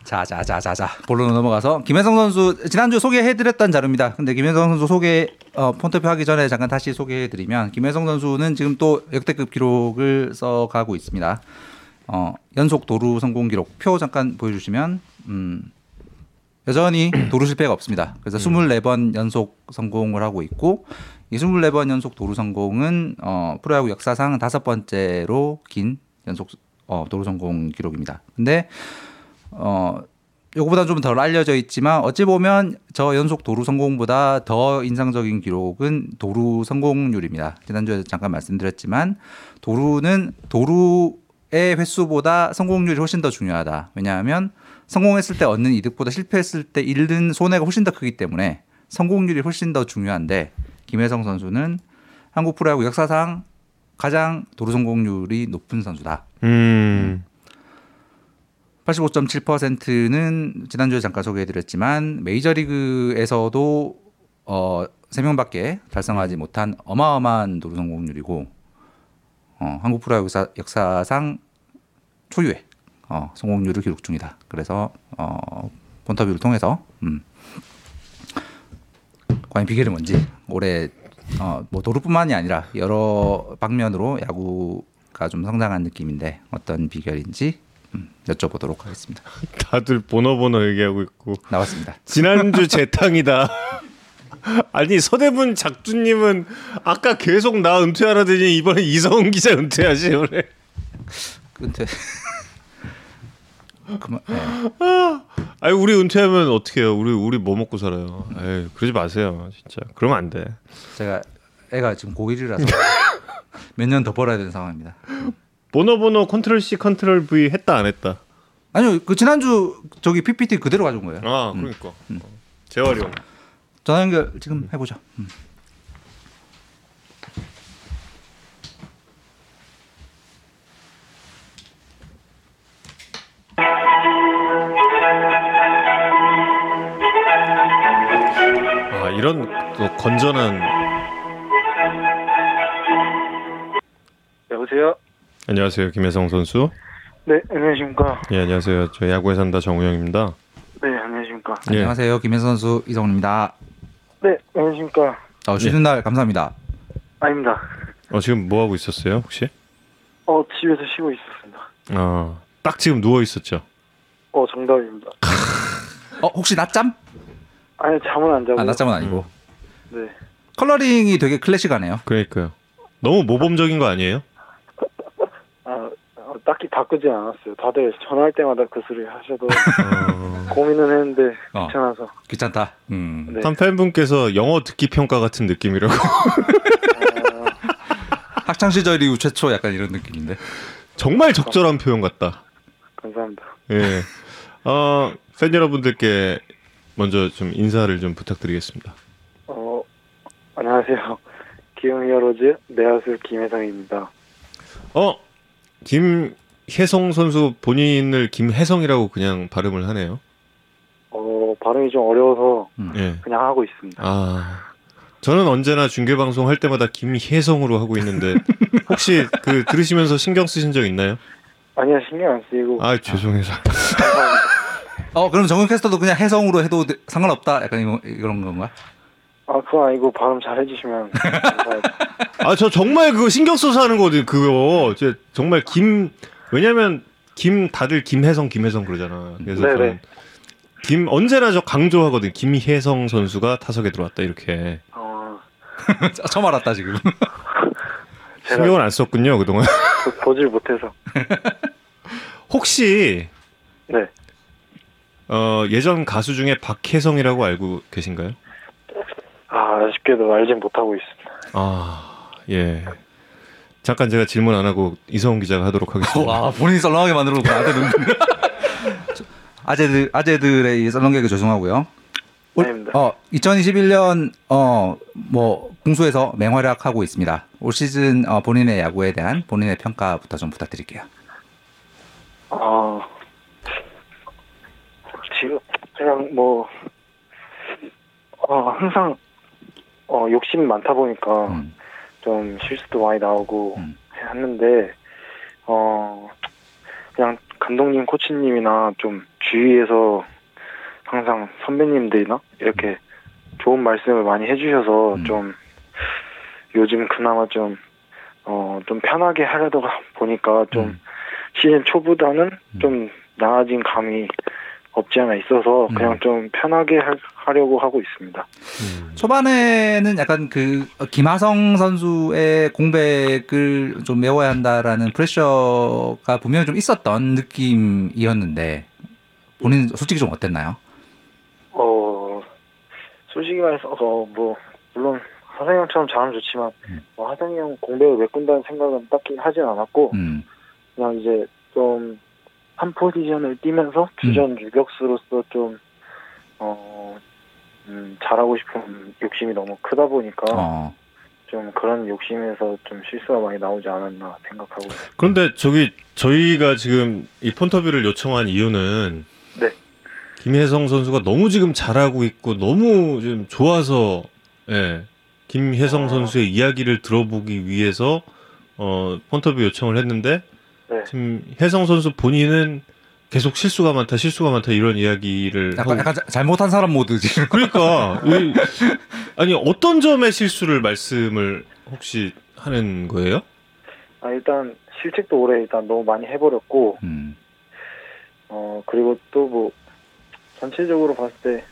자자자자자 본론으로 넘어가서 김혜성 선수 지난주 소개해드렸던 자료입니다. 근데 김혜성 선수 소개 어, 폰터뷰 하기 전에 잠깐 다시 소개해드리면 김혜성 선수는 지금 또 역대급 기록을 써가고 있습니다. 어, 연속 도루 성공 기록 표 잠깐 보여주시면 음, 여전히 *clears throat* 도루 실패가 없습니다. 그래서 24번 연속 성공을 하고 있고 이 24번 연속 도루 성공은 어, 프로야구 역사상 다섯 번째로 긴 연속 어, 도루 성공 기록입니다. 근데 어 요거보다 좀 덜 알려져 있지만 어찌 보면 저 연속 도루 성공보다 더 인상적인 기록은 도루 성공률입니다. 지난주에 잠깐 말씀드렸지만 도루는 도루의 횟수보다 성공률이 훨씬 더 중요하다. 왜냐하면 성공했을 때 얻는 이득보다 실패했을 때 잃는 손해가 훨씬 더 크기 때문에 성공률이 훨씬 더 중요한데 김혜성 선수는 한국 프로야구 역사상 가장 도루 성공률이 높은 선수다. 음. 85.7%는 지난주에 잠깐 소개해드렸지만 메이저리그에서도 어, 3명밖에 달성하지 못한 어마어마한 도루 성공률이고 어, 한국 프로야구 역사, 역사상 초유의 어, 성공률을 기록 중이다. 그래서 어, 본터뷰를 통해서 음, 과연 비결이 뭔지 올해 어, 뭐 도루뿐만이 아니라 여러 방면으로 야구가 좀 성장한 느낌인데 어떤 비결인지 음, 여쭤보도록 하겠습니다. 다들 보너 보너 얘기하고 있고 나왔습니다. 지난주 재탕이다. *laughs* 아니 서대문 작두님은 아까 계속 나 은퇴하라더니 이번에 이성훈 기자 은퇴하지 그래. 근데 그만 예. 아니 우리 은퇴하면 어떻게 해요? 우리 우리 뭐 먹고 살아요? 에이, 그러지 마세요, 진짜. 그러면 안 돼. 제가 애가 지금 고1이라서 *laughs* 몇 년 더 벌어야 되는 상황입니다. 보너보너 Control C Control V 했다 안 했다? 아니요 그 지난주 저기 PPT 그대로 가져온 거예요. 아 그러니까 어, 재활용. 전화 연결 지금 해보죠. 음. 아 이런 또 건전한 여보세요? 안녕하세요 김혜성 선수. 네, 안녕하십니까? 예 안녕하세요. 저 야구에 산다 정우영입니다. 네, 안녕하십니까? 예. 안녕하세요 김현수 선수 이성훈입니다. 네, 안녕하십니까? 어, 쉬는 날 감사합니다. 아닙니다. 어 지금 뭐 하고 있었어요 혹시? 어, 집에서 쉬고 있었습니다. 아딱 지금 누워 있었죠. 어, 정답입니다. *laughs* 어 혹시 낮잠? 아니, 잠은 안 자고. 아 낮잠은 아니고 네. 컬러링이 되게 클래식하네요. 그러니까요. 너무 모범적인 거 아니에요? 아, 어, 딱히 바꾸지 않았어요. 다들 전화할 때마다 그 소리 하셔도 어... 고민은 했는데 어. 귀찮아서. 귀찮다. 음. 네. 한 팬분께서 영어 듣기 평가 같은 느낌이라고. 아, *laughs* 학창 시절 이후 최초 약간 이런 느낌인데. 정말 적절한 표현 같다. 감사합니다. 예. 어, 팬 여러분들께 먼저 좀 인사를 좀 부탁드리겠습니다. 어, 안녕하세요. 기흥 히어로즈 내야수 김혜성입니다. 어, 김혜성 선수 본인을 김혜성이라고 그냥 발음을 하네요. 어, 발음이 좀 어려워서 예. 그냥 하고 있습니다. 아, 저는 언제나 중계 방송 할 때마다 김혜성으로 하고 있는데 *laughs* 혹시 그 들으시면서 신경 쓰신 적 있나요? 아니야, 신경 안 쓰이고. 아, 죄송해서. 감사합니다. 어 그럼 정훈 캐스터도 그냥 해성으로 해도 돼- 상관없다. 약간 이거, 이런 건가? 아, 그건 아니고 발음 잘 해주시면. 아, 저 정말 그거 신경 써서 하는 거거든요. 그거. 저 정말 김 왜냐면 김 다들 김혜성 김혜성 그러잖아. 그래서 네네. 저는 김 언제나 저 강조하거든. 김혜성 선수가 타석에 들어왔다 이렇게. 어, *laughs* 처음 알았다 지금. *laughs* 신경을 안 썼군요, 그동안. 보- 보질 못해서. *laughs* 혹시 네. 어, 예전 가수 중에 박혜성이라고 알고 계신가요? 아, 아쉽게도 알진 못하고 있습니다. 아, 예. 잠깐 제가 질문 안 하고 이성훈 기자가 하도록 하겠습니다. 와 본인이 썰렁하게 만들어 놓고 나한테 눈. 아재들 아재들의 이 썰렁개그 죄송하고요. 올- 아닙니다. 어 2021년 어 뭐 공수에서 맹활약하고 있습니다. 올 시즌 어, 본인의 야구에 대한 본인의 평가부터 좀 부탁드릴게요. 아, 지금 그냥 뭐, 어, 항상 어, 욕심이 많다 보니까 음. 좀 실수도 많이 나오고 음. 했는데, 어, 그냥 감독님, 코치님이나 좀 주위에서 항상 선배님들이나 이렇게 좋은 말씀을 많이 해주셔서 음. 좀 요즘 그나마 좀, 어, 좀 편하게 하려다 보니까 좀 음. 시즌 초보다는 좀 나아진 감이 없지 않아 있어서 음. 그냥 좀 편하게 하, 하려고 하고 있습니다. 음. 초반에는 약간 그 김하성 선수의 공백을 좀 메워야 한다라는 프레셔가 분명히 좀 있었던 느낌이었는데 본인 솔직히 좀 어땠나요? 어, 솔직히 말해서 어, 뭐 물론 하성이 형처럼 잘하면 좋지만 음. 뭐 하성이 형 공백을 메꾼다는 생각은 딱히 하진 않았고 음. 그냥 이제 좀 한 포지션을 뛰면서 주전 유격수로서 좀 어, 음, 잘하고 싶은 욕심이 너무 크다 보니까 어. 좀 그런 욕심에서 좀 실수가 많이 나오지 않았나 생각하고 있습니다. 그런데 저기 저희가 지금 이 폰터뷰를 요청한 이유는 네. 김혜성 선수가 너무 지금 잘하고 있고 너무 지금 좋아서 예. 김혜성 아. 선수의 이야기를 들어보기 위해서 어 폰터뷰 요청을 했는데 네. 지금 혜성 선수 본인은 계속 실수가 많다, 실수가 많다 이런 이야기를 하고 약간, 약간 자- 잘못한 사람 모드 지금. 그러니까 *laughs* 이- 아니 어떤 점의 실수를 말씀을 혹시 하는 거예요? 아, 일단 실책도 올해 일단 너무 많이 해버렸고 음. 어 그리고 또 뭐 전체적으로 봤을 때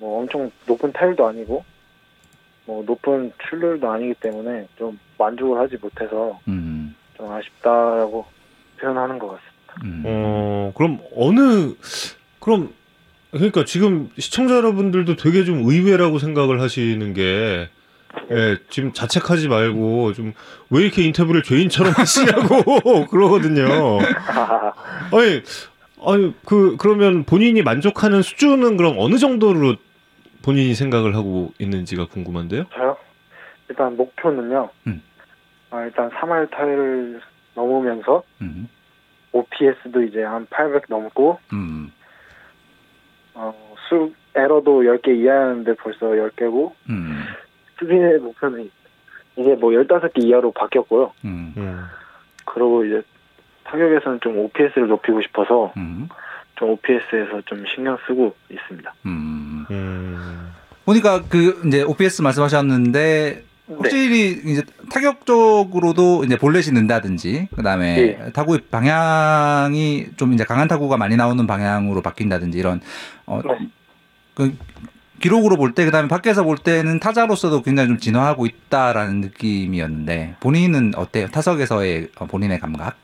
뭐 엄청 높은 타율도 아니고 뭐 높은 출루율도 아니기 때문에 좀 만족을 하지 못해서 음. 좀 아쉽다라고 표현하는 것 같습니다. 음. 어 그럼 어느 그럼 그러니까 지금 시청자 여러분들도 되게 좀 의외라고 생각을 하시는 게 예, 지금 자책하지 말고 좀 왜 이렇게 인터뷰를 죄인처럼 *laughs* 하시냐고 *laughs* 그러거든요. *laughs* 아니, 아니 그 그러면 본인이 만족하는 수준은 그럼 어느 정도로 본인이 생각을 하고 있는지가 궁금한데요. 저요? 일단 목표는요. 음. 아, 일단 3할 타율을 넘으면서 음. OPS도 이제 한 800 넘고 음. 어, 수 에러도 10개 이하였는데 벌써 10개고 음. 수빈의 목표는 이제 뭐 15개 이하로 바뀌었고요. 음. 음. 그리고 이제 타격에서는 좀 OPS를 높이고 싶어서 음. 좀 OPS에서 좀 신경 쓰고 있습니다. 음. 음. 보니까 그 이제 OPS 말씀하셨는데 네. 확실히 이제 타격적으로도 이제 볼넷이 는다든지 그다음에 예. 타구 방향이 좀 이제 강한 타구가 많이 나오는 방향으로 바뀐다든지 이런 어, 네. 그 기록으로 볼 때 그다음에 밖에서 볼 때는 타자로서도 굉장히 좀 진화하고 있다라는 느낌이었는데 본인은 어때요? 타석에서의 어, 본인의 감각?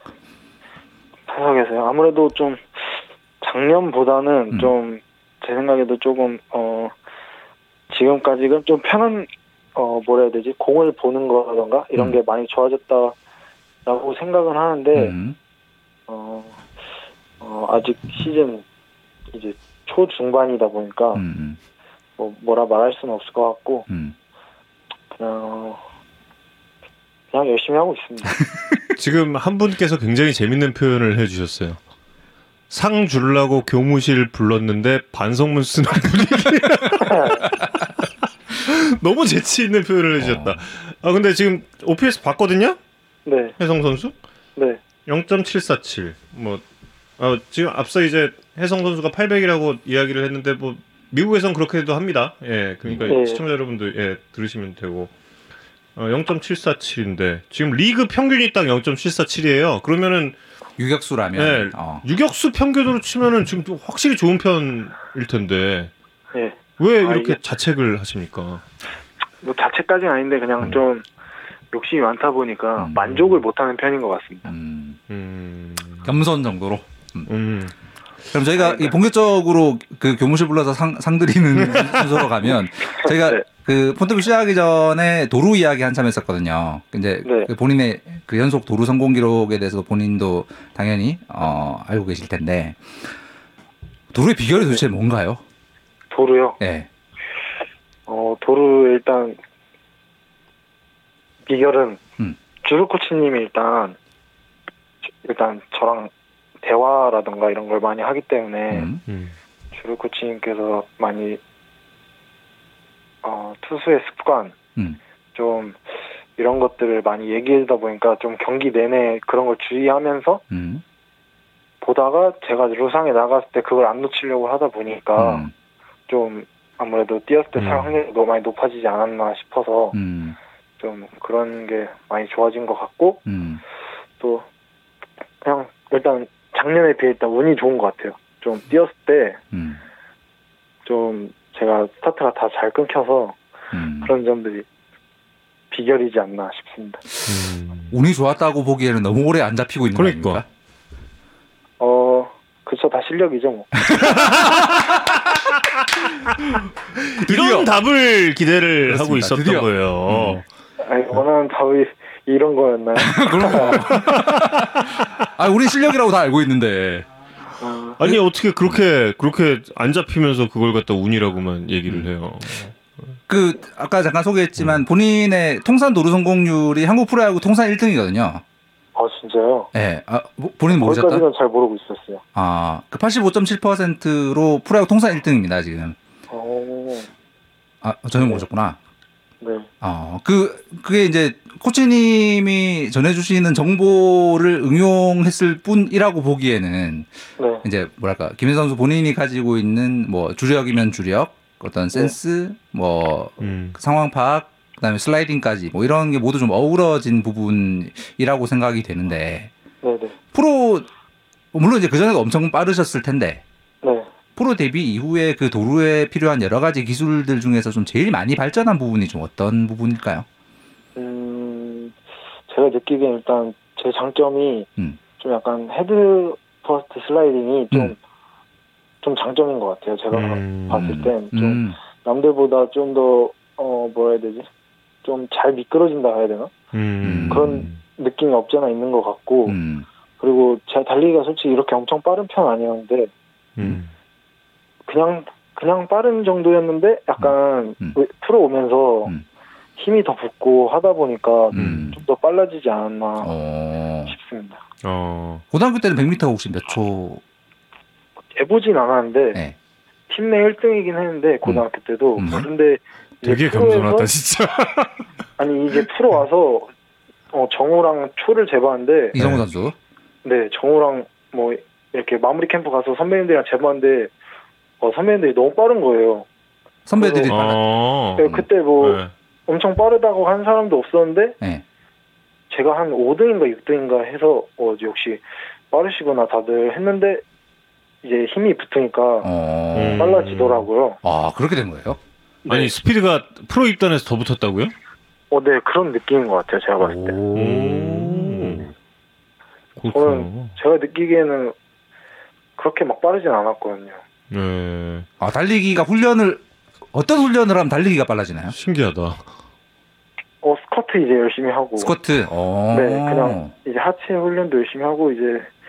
타석에서요. 아무래도 좀 작년보다는 음. 좀제 생각에도 조금 어 지금까지는 좀 편한 어 뭐라 해야 되지 공을 보는 거라던가 이런 음. 게 많이 좋아졌다라고 생각은 하는데 음. 어, 어 아직 시즌 이제 초 중반이다 보니까 음. 뭐 뭐라 말할 수는 없을 것 같고 음. 그냥 그냥 열심히 하고 있습니다. *laughs* 지금 한 분께서 굉장히 재밌는 표현을 해주셨어요. 상 주려고 교무실 불렀는데 반성문 쓰는 분위기. *laughs* 너무 재치 있는 표현을 해주셨다. 아 근데 지금 OPS 봤거든요, 네, 혜성 선수 네, 0.747. 뭐 어, 지금 앞서 이제 혜성 선수가 800이라고 이야기를 했는데 뭐 미국에선 그렇게도 합니다. 예, 그러니까 네. 시청자 여러분들 예 들으시면 되고. 어, 0.747인데 지금 리그 평균이 딱 0.747이에요. 그러면은 유격수라면 네. 어. 유격수 평균으로 치면은 지금 좀 확실히 좋은 편일 텐데 예. 왜 아, 이렇게 이게- 자책을 하십니까? 뭐 자책까지는 아닌데 그냥 음. 좀 욕심이 많다 보니까 음. 만족을 못하는 편인 것 같습니다. 음, 음, 겸손 정도로. 음, 그럼 저희가 이 본격적으로 그 교무실 불러서 상, 상 드리는 *laughs* 순서로 가면 *laughs* 저희가 네. 그 폰트뷰 시작하기 전에 도루 이야기 한참 했었거든요. 이제 네. 그 본인의 그 연속 도루 성공 기록에 대해서 본인도 당연히 어, 알고 계실 텐데 도루의 비결이 도대체 뭔가요? 도루요. 예. 어 도루 일단 비결은 음. 주루 코치님이 일단 일단 저랑 대화라던가 이런 걸 많이 하기 때문에 음. 음. 주루 코치님께서 많이 어 투수의 습관 음. 좀 이런 것들을 많이 얘기하다 보니까 좀 경기 내내 그런 걸 주의하면서 음. 보다가 제가 루상에 나갔을 때 그걸 안 놓치려고 하다 보니까 음. 좀 아무래도 뛰었을 때살 음. 확률이 너무 많이 높아지지 않았나 싶어서 음. 좀 그런 게 많이 좋아진 것 같고 음. 또 그냥 일단 작년에 비해 일단 운이 좋은 것 같아요. 좀 뛰었을 때좀 음. 제가 스타트가 다 잘 끊겨서 음. 그런 점들이 비결이지 않나 싶습니다. 음. 운이 좋았다고 보기에는 너무 오래 안 잡히고 있는 그러니까. 거 아닙니까? 어, 그쵸 다 실력이죠 뭐. *laughs* 이런 답을 기대를 그렇습니다. 하고 있었던 드디어. 거예요. 아니 원하는 답이 이런 거였나요? *laughs* 그럼. *laughs* 아, 우리 실력이라고 다 알고 있는데. 어, 아니 어떻게 그렇게 그렇게 안 잡히면서 그걸 갖다 운이라고만 얘기를 해요. 그 아까 잠깐 소개했지만 본인의 통산 도루 성공률이 한국 프로야구 통산 1등이거든요. 아 진짜요? 예. 아, 뭐, 본인 모르셨다? 거기까지는 잘 모르고 있었어요. 아, 그 85.7%로 프로야구 통산 1등입니다, 지금. 어, 아, 전혀 네. 모르셨구나. 네. 어, 그, 그게 이제 코치님이 전해주시는 정보를 응용했을 뿐이라고 보기에는 네. 이제 뭐랄까, 김현 선수 본인이 가지고 있는 뭐 주력이면 주력, 어떤 네. 센스, 뭐 음. 상황 파악, 그다음에 슬라이딩까지 뭐 이런 게 모두 좀 어우러진 부분이라고 생각이 되는데 네, 네. 프로 물론 이제 그 전에도 엄청 빠르셨을 텐데 네. 프로 데뷔 이후에 그 도루에 필요한 여러 가지 기술들 중에서 좀 제일 많이 발전한 부분이 좀 어떤 부분일까요? 음, 제가 느끼기엔 일단 제 장점이 음. 좀 약간 헤드 퍼스트 슬라이딩이 좀, 음. 좀 장점인 것 같아요. 제가 음. 봤을 땐좀 음, 남들보다 좀 더, 어, 뭐라 해야 되지? 좀 잘 미끄러진다 해야 되나? 음. 그런 느낌이 없지 않아 있는 것 같고, 음, 그리고 제 달리기가 솔직히 이렇게 엄청 빠른 편 아니었는데, 음. 그냥, 그냥 빠른 정도였는데, 약간 음. 왜- 프로 오면서 음. 힘이 더 붙고 하다 보니까 음. 좀더 빨라지지 않았나 어, 싶습니다. 어. 고등학교 때는 100m 혹시 몇 초? 해보진 않았는데, 네. 팀내 1등이긴 했는데, 고등학교 때도. 음. 그런데, 이제 되게 겸손하다 진짜. *laughs* 아니 이제 프로 와서 어, 정우랑 초를 재봤는데 이성우 선수. 네 정우랑 뭐 이렇게 마무리 캠프 가서 선배님들이랑 재봤는데 어, 선배님들이 너무 빠른 거예요. 선배들이 어. 빨라. 어. 네, 그때 뭐 네. 엄청 빠르다고 한 사람도 없었는데 네. 제가 한 5등인가 6등인가 해서 어, 역시 빠르시구나 다들 했는데 이제 힘이 붙으니까 어. 음. 빨라지더라고요. 아 그렇게 된 거예요? 네. 아니 스피드가 프로 입단에서 더 붙었다고요? 어, 네 그런 느낌인 것 같아요. 제가 봤을 때. 오. 저는. 제가 느끼기에는 그렇게 막 빠르진 않았거든요. 네. 아 달리기가 훈련을 어떤 훈련을 하면 달리기가 빨라지나요? 신기하다. 어 스쿼트 이제 열심히 하고 스쿼트. 어. 네, 그냥 이제 하체 훈련도 열심히 하고 이제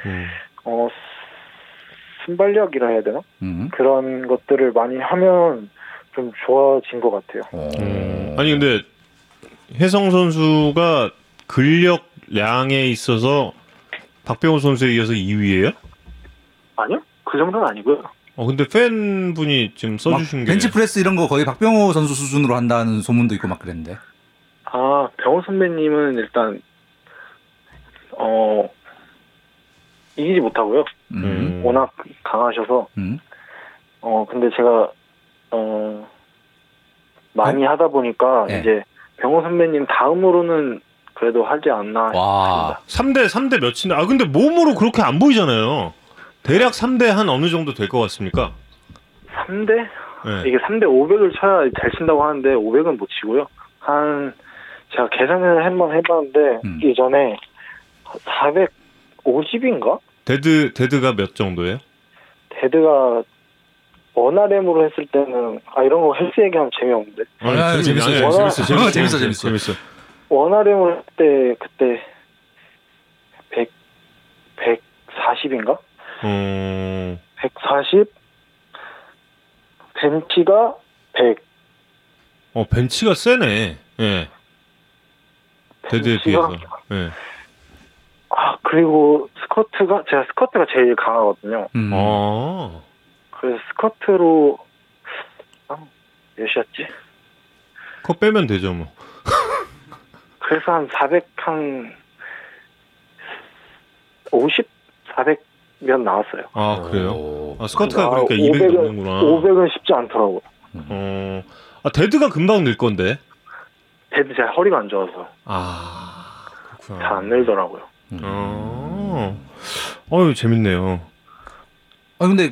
음. 어 순발력이라 해야 되나 음. 그런 것들을 많이 하면 좀 좋아진 것 같아요. 어. 음. 아니 근데 혜성 선수가 근력량에 있어서 박병호 선수에 이어서 2위예요? 아니요, 그 정도는 아니고요. 어 근데 팬분이 지금 써주신 막게 벤치 프레스 이런 거 거의 박병호 선수 수준으로 한다는 소문도 있고 막 그랬는데. 아 병호 선배님은 일단 어 이기지 못하고요. 음. 음. 워낙 강하셔서 음. 어 근데 제가 어 많이 하다 보니까 네. 이제 병호 선배님 다음으로는 그래도 하지 않나 와. 3대 3대 몇인데 아 근데 몸으로 그렇게 안 보이잖아요. 대략 3대 한 어느 정도 될 것 같습니까? 3대 네. 이게 3대 500을 쳐야 잘 친다고 하는데 500은 못 치고요. 한 제가 계산을 한번 해봤는데 음. 이전에 450인가 dead dead가 몇 정도예요? 데드가 원RM으로 했을 때는 아 이런 거 헬스 얘기하면 재미없는데 아, 재밌어, 아니, 재밌어. 재밌어 재밌어 재밌어, 재밌어. 재밌어. one RM을 할때 그때 100 140인가 어140 벤치가 100 어, 벤치가 세네. 예. 데드에 벤치가 비해서. 예. 아 그리고 스쿼트가 제가 스쿼트가 제일 강하거든요. 음. 어. 그래서 스쿼트로 아, 몇이었지? 그거 빼면 되죠 뭐. *laughs* 그래서 한 400, 한 50, 400 몇 나왔어요. 아 그래요? 오. 아 스쿼트가 아, 그러니까 200 500은 넘는구나. 500은 쉽지 않더라고요. 어. 아 dead가 금방 늘 건데. dead 제 허리가 안 좋아서 아잘 그렇구나. 안 늘더라고요. 음. 어. 어유 재밌네요. 아 근데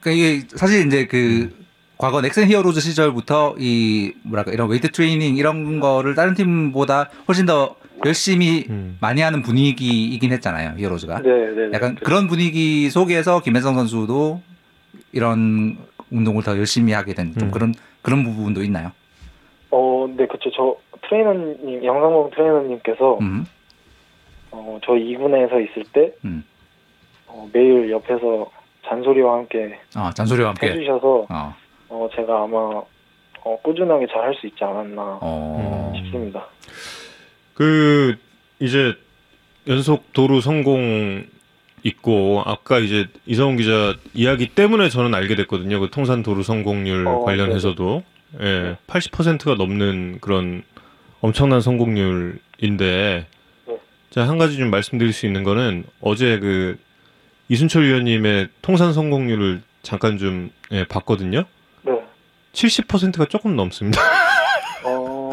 그러니까 이게 사실 이제 그 과거 넥센 히어로즈 시절부터 이 뭐랄까 이런 웨이트 트레이닝 이런 거를 다른 팀보다 훨씬 더 열심히 음. 많이 하는 분위기이긴 했잖아요 히어로즈가. 네, 네. 네. 약간 그런 분위기 속에서 김혜성 선수도 이런 운동을 더 열심히 하게 된좀 음. 그런 그런 부분도 있나요? 어, 네, 그쵸. 저 트레이너님, 영상봉 트레이너님께서 음. 어, 저 2군에서 있을 때 음. 어, 매일 옆에서 잔소리와 함께 아 잔소리와 함께. 해주셔서 어. 어, 제가 아마 어, 꾸준하게 잘 할 수 있지 않았나 어. 싶습니다. 그 이제 연속 도루 성공 있고 아까 이제 이성훈 기자 이야기 때문에 저는 알게 됐거든요. 그 통산 도루 성공률 어, 관련해서도 예, 80%가 넘는 그런 엄청난 성공률인데 네. 제가 한 가지 좀 말씀드릴 수 있는 거는 어제 그 이순철 위원님의 통산 성공률을 잠깐 좀 예, 봤거든요. 네. 70%가 조금 넘습니다. 어.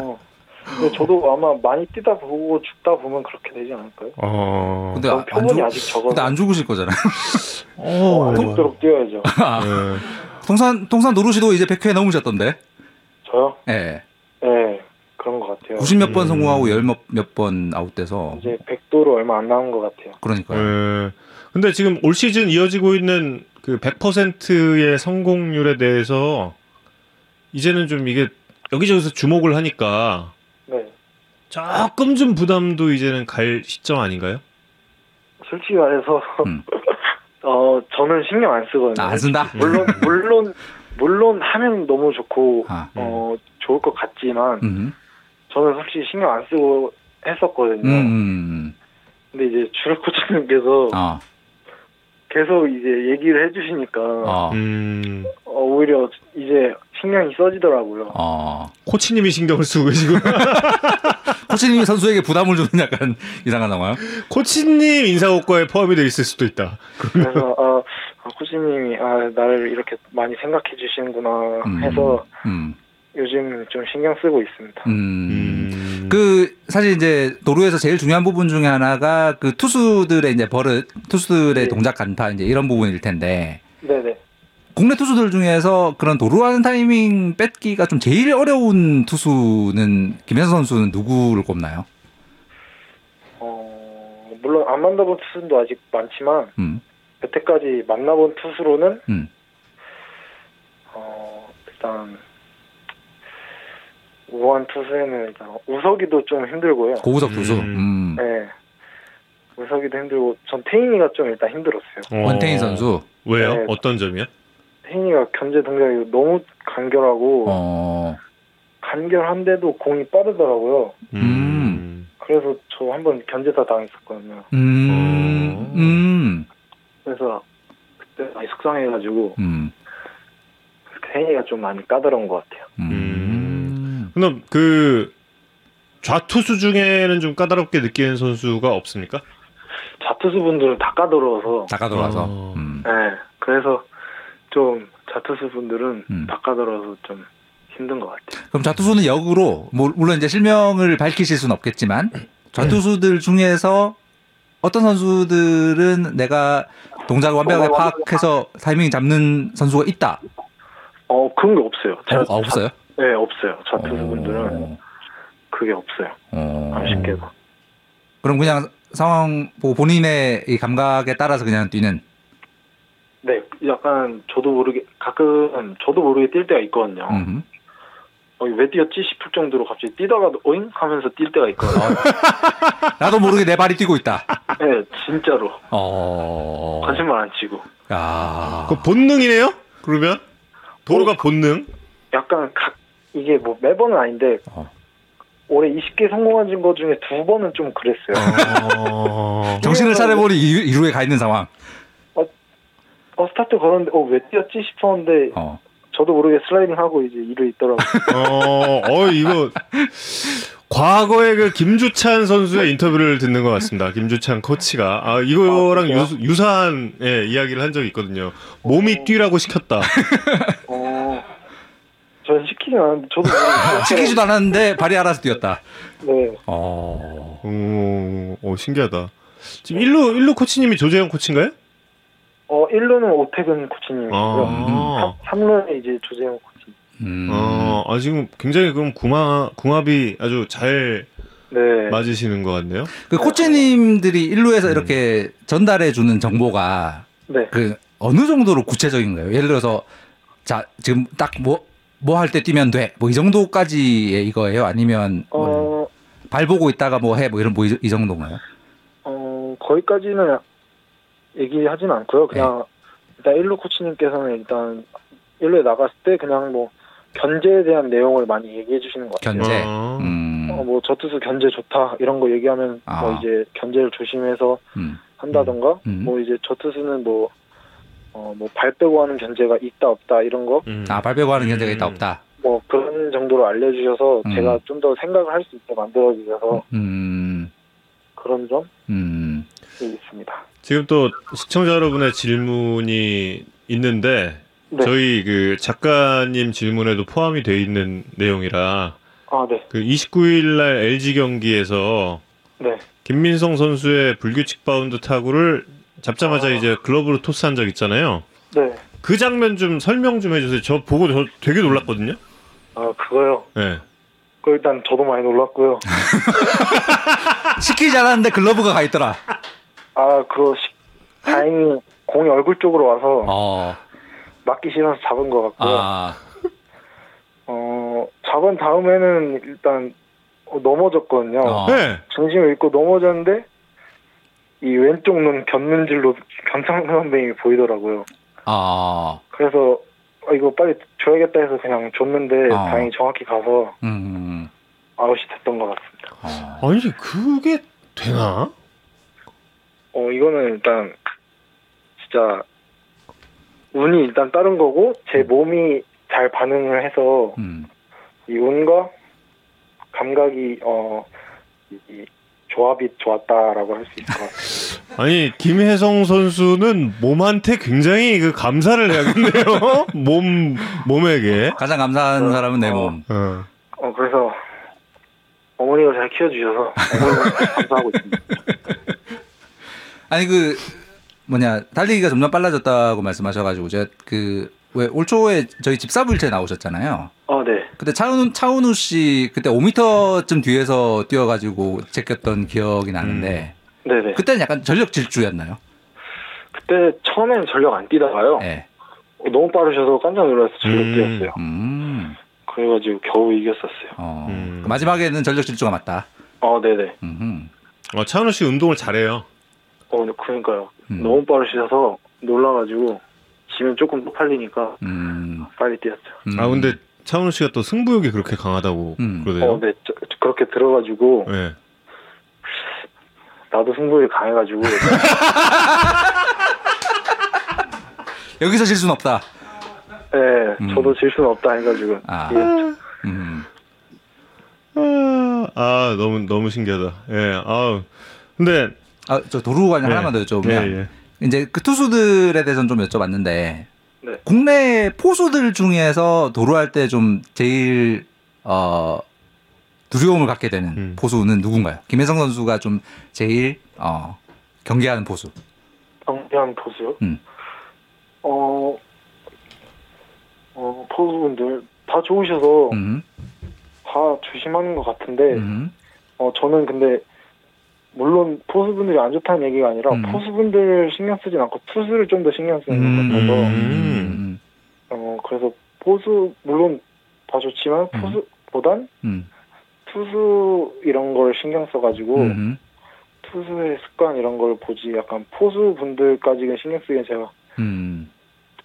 근데 저도 아마 많이 뛰다 보고 죽다 보면 그렇게 되지 않을까요? 어. 근데 전안 표본이 죽, 아직 적어서 근데 안 죽으실 거잖아요. *laughs* 어. 안 죽도록 뛰어야죠. 예. *laughs* 통산 통산 노루시도 이제 100회 넘으셨던데. 저요? 예. 네. 그런 것 같아요. 90몇 번 음. 성공하고 열몇번 아웃돼서 이제 100도로 얼마 안 남은 것 같아요. 그러니까요. 예. 근데 지금 올 시즌 이어지고 있는 그 100%의 성공률에 대해서 이제는 좀 이게 여기저기서 주목을 하니까 네. 조금 좀 부담도 이제는 갈 시점 아닌가요? 솔직히 말해서 음. *laughs* 어 저는 신경 안 쓰거든요. 아, 안 쓴다. 물론 물론 물론 하면 너무 좋고 아. 어 좋을 것 같지만 음. 저는 솔직히 신경 안 쓰고 했었거든요. 음. 음. 근데 이제 주력 코치님께서 어. 계속 이제 얘기를 해주시니까 어. 음, 어, 오히려 이제 신경이 써지더라고요. 어. 코치님이 신경을 쓰고 계시고 *laughs* 코치님이 선수에게 부담을 주는 약간 이상한 상황. 코치님 인사고과에 포함이 돼 있을 수도 있다. 그래서 아, 아, 코치님이 아 나를 이렇게 많이 생각해 주시는구나 음. 해서 음. 요즘 좀 신경 쓰고 있습니다. 음. 음, 그 사실 이제 도루에서 제일 중요한 부분 중에 하나가 그 투수들의 이제 버릇, 투수들의 네. 동작 간파 이제 이런 부분일 텐데 네 네. 국내 투수들 중에서 그런 도루하는 타이밍 뺏기가 좀 제일 어려운 투수는 김현수 선수는 누구를 꼽나요? 어 물론 안 만나본 투수도 아직 많지만 음. 여태까지 만나본 투수로는 음. 어 일단 우한 투수에는 일단 우석이도 좀 힘들고요. 고우석 투수. 음. 음. 네. 우석이도 힘들고 전 태인이가 좀 일단 힘들었어요. 어, 원태인 선수. 왜요? 네. 어떤 점이요? 태인이가 견제 동작이 너무 간결하고 어. 간결한데도 공이 빠르더라고요. 음. 그래서 저 한번 견제사 당했었거든요. 음. 어. 음. 그래서 그때 많이 속상해가지고 음. 태인이가 좀 많이 까다로운 것 같아요. 음. 그럼 그 좌투수 중에는 좀 까다롭게 느끼는 선수가 없습니까? 자투수 분들은 다 까다로워서 다가 돌아서. 어. 음. 네, 그래서 좀 자투수 분들은 음. 다 까다로워서 좀 힘든 것 같아요. 그럼 좌투수는 역으로 뭐 물론 이제 실명을 밝히실 수는 없겠지만 좌투수들 중에서 어떤 선수들은 내가 동작을 완벽하게 파악해서 타이밍 잡는 선수가 있다. 어 그런 게 없어요. 어, 아, 없어요? 자, 네, 없어요. 자투수 분들은 어, 그게 없어요. 어. 아쉽게도. 그럼 그냥 상황 보고 본인의 이 감각에 따라서 그냥 뛰는. 네, 약간 저도 모르게 가끔 저도 모르게 뛸 때가 있거든요. 음. 어, 왜 뛰었지 싶을 정도로 갑자기 뛰다가 어잉 하면서 뛸 때가 있거든요. *laughs* 나도 모르게 내 발이 뛰고 있다. 네, 진짜로 어. 거짓말 안 치고. 야. 그 본능이네요? 그러면 도로가 본능? 약간 각 이게 뭐 매번은 아닌데 어. 올해 20개 성공한 거 중에 두 번은 좀 그랬어요. 어... *laughs* 정신을 차려보니 이- 이루에 가 있는 상황. 어 스타트 걸었는데 어 왜 뛰었지 싶었는데 어. 저도 모르게 슬라이딩 하고 이제 일을 있더라고요. *laughs* 어, 어, 이거 과거에 그 김주찬 선수의 인터뷰를 듣는 것 같습니다. 김주찬 코치가 아 이거랑 아, 유, 유사한 예, 이야기를 한 적이 있거든요. 몸이 뛰라고 시켰다. *laughs* 어, 전 시키진 않았는데 저도 *laughs* 시키지도 않았는데 발이 알아서 뛰었다. 네, 어. 오, 어, 신기하다. 지금 일루 일루 코치님이 조재현 코치인가요? 어 1루는 오태근 코치님이고요. 아, 3 루는 이제 조재현 코치. 음. 어, 아 지금 굉장히 그럼 궁합 궁합이 아주 잘 네, 맞으시는 것 같네요. 그 코치님들이 일루에서 이렇게 전달해 주는 정보가 네. 그 어느 정도로 구체적인 거예요? 예를 들어서 자 지금 딱 뭐 뭐 할 때 뛰면 돼. 뭐 이 정도까지의 이거예요? 아니면 뭐 어, 발 보고 있다가 뭐 해 뭐 이런 뭐이 정도인가요? 어 거기까지는 얘기하진 않고요. 그냥 일단 1루 코치님께서는 일단 1루에 나갔을 때 그냥 뭐 견제에 대한 내용을 많이 얘기해 주시는 것 같아요. 견제. 어. 음. 어, 뭐 저투수 견제 좋다 이런 거 얘기하면 아. 뭐 이제 견제를 조심해서 음. 한다던가 음. 뭐 이제 저투수는 뭐 어, 뭐 발 빼고 하는 견제가 있다 없다 이런 거 음. 아, 발 빼고 하는 견제가 있다 음. 없다. 뭐 그런 정도로 알려주셔서 음. 제가 좀 더 생각을 할 수 있게 만들어주셔서 음, 그런 점이 음, 있습니다. 지금 또 시청자 여러분의 질문이 있는데 네. 저희 그 작가님 질문에도 포함이 돼 있는 내용이라 아, 네. 그 29일 날 LG 경기에서 네. 김민성 선수의 불규칙 바운드 타구를 잡자마자 아. 이제 글러브로 토스한 적 있잖아요. 네. 그 장면 좀 설명 좀 해주세요. 저 보고 저 되게 놀랐거든요. 아, 그거요. 네. 그 일단 저도 많이 놀랐고요. *laughs* 시키지 않았는데 글러브가 가 있더라. 아, 그거 시- 다행히 공이 얼굴 쪽으로 와서 어, 맞기 싫어서 잡은 것 같고요. 아, 어, 잡은 다음에는 일단 어, 넘어졌거든요. 어. 네. 중심을 잃고 넘어졌는데 이 왼쪽 눈 견눈질로 견상 선배님이 보이더라고요. 아, 그래서 아, 이거 빨리 줘야겠다 해서 그냥 줬는데 어. 다행히 정확히 가서 음, 아웃이 됐던 것 같습니다. 어. 아니 그게 되나? 어 이거는 일단 진짜 운이 일단 다른 거고 제 몸이 잘 반응을 해서 음, 이 운과 감각이 어 이, 이 조합이 좋았다라고 할 수 있을 것 같아요. *laughs* 아니 김혜성 선수는 몸한테 굉장히 그 감사를 해야겠네요. *laughs* 몸 몸에게. 가장 감사한 어, 사람은 내 어. 몸. 어. 어 그래서 어머니가 잘 키워주셔서 *laughs* 감사하고 있습니다. 아니 그 뭐냐 달리기가 점점 빨라졌다고 말씀하셔가지고 제가 그 왜 올 초에 저희 집사부일체 나오셨잖아요. 어 네. 그때 차은우 차은우 씨 그때 5m쯤 뒤에서 뛰어가지고 제꼈던 기억이 나는데 네네. 그때는 약간 전력 질주였나요? 그때 처음에는 전력 안 뛰다가요. 네. 어, 너무 빠르셔서 깜짝 놀라서 전력 음. 뛰었어요. 음. 그래가지고 겨우 이겼었어요. 어. 음. 그 마지막에는 전력 질주가 맞다. 어 네네. 음. 어, 차은우 씨 운동을 잘해요. 어 네, 그러니까요. 음. 너무 빠르셔서 놀라가지고 지면 조금 더 팔리니까 음. 빨리 뛰었죠. 음. 아 근데 차은우 씨가 또 승부욕이 그렇게 강하다고 음. 그러대요. 어, 네. 저- 저- 그렇게 들어가지고 네. 나도 승부에 강해가지고 *laughs* 여기서 질 수는 없다. 네, 음. 저도 질 수는 없다 해가지고 아. 예. 음. 아, 아, 너무 너무 신기하다. 예. 아 근데 아 저 도루 관련 예. 하나만 더 여쭤보면 예, 예. 이제 그 투수들에 대해서는 좀 여쭤봤는데 네. 국내 포수들 중에서 도루할 때 좀 제일 어 두려움을 갖게 되는 음. 포수는 누군가요? 김혜성 선수가 좀 제일 어 경계하는 포수. 경기한 포수요. 음. 어, 어 포수분들 다 좋으셔서 음. 다 조심하는 것 같은데 음. 어 저는 근데 물론 포수분들이 안 좋다는 얘기가 아니라 음. 포수분들 신경 쓰진 않고 투수를 좀 더 신경 쓰는 것 같아서 음. 어 그래서 포수 물론 다 좋지만 음. 포수보단 음. 투수 이런 걸 신경 써가지고 음. 투수의 습관 이런 걸 보지 약간 포수분들까지 신경 쓰기엔 제가 음.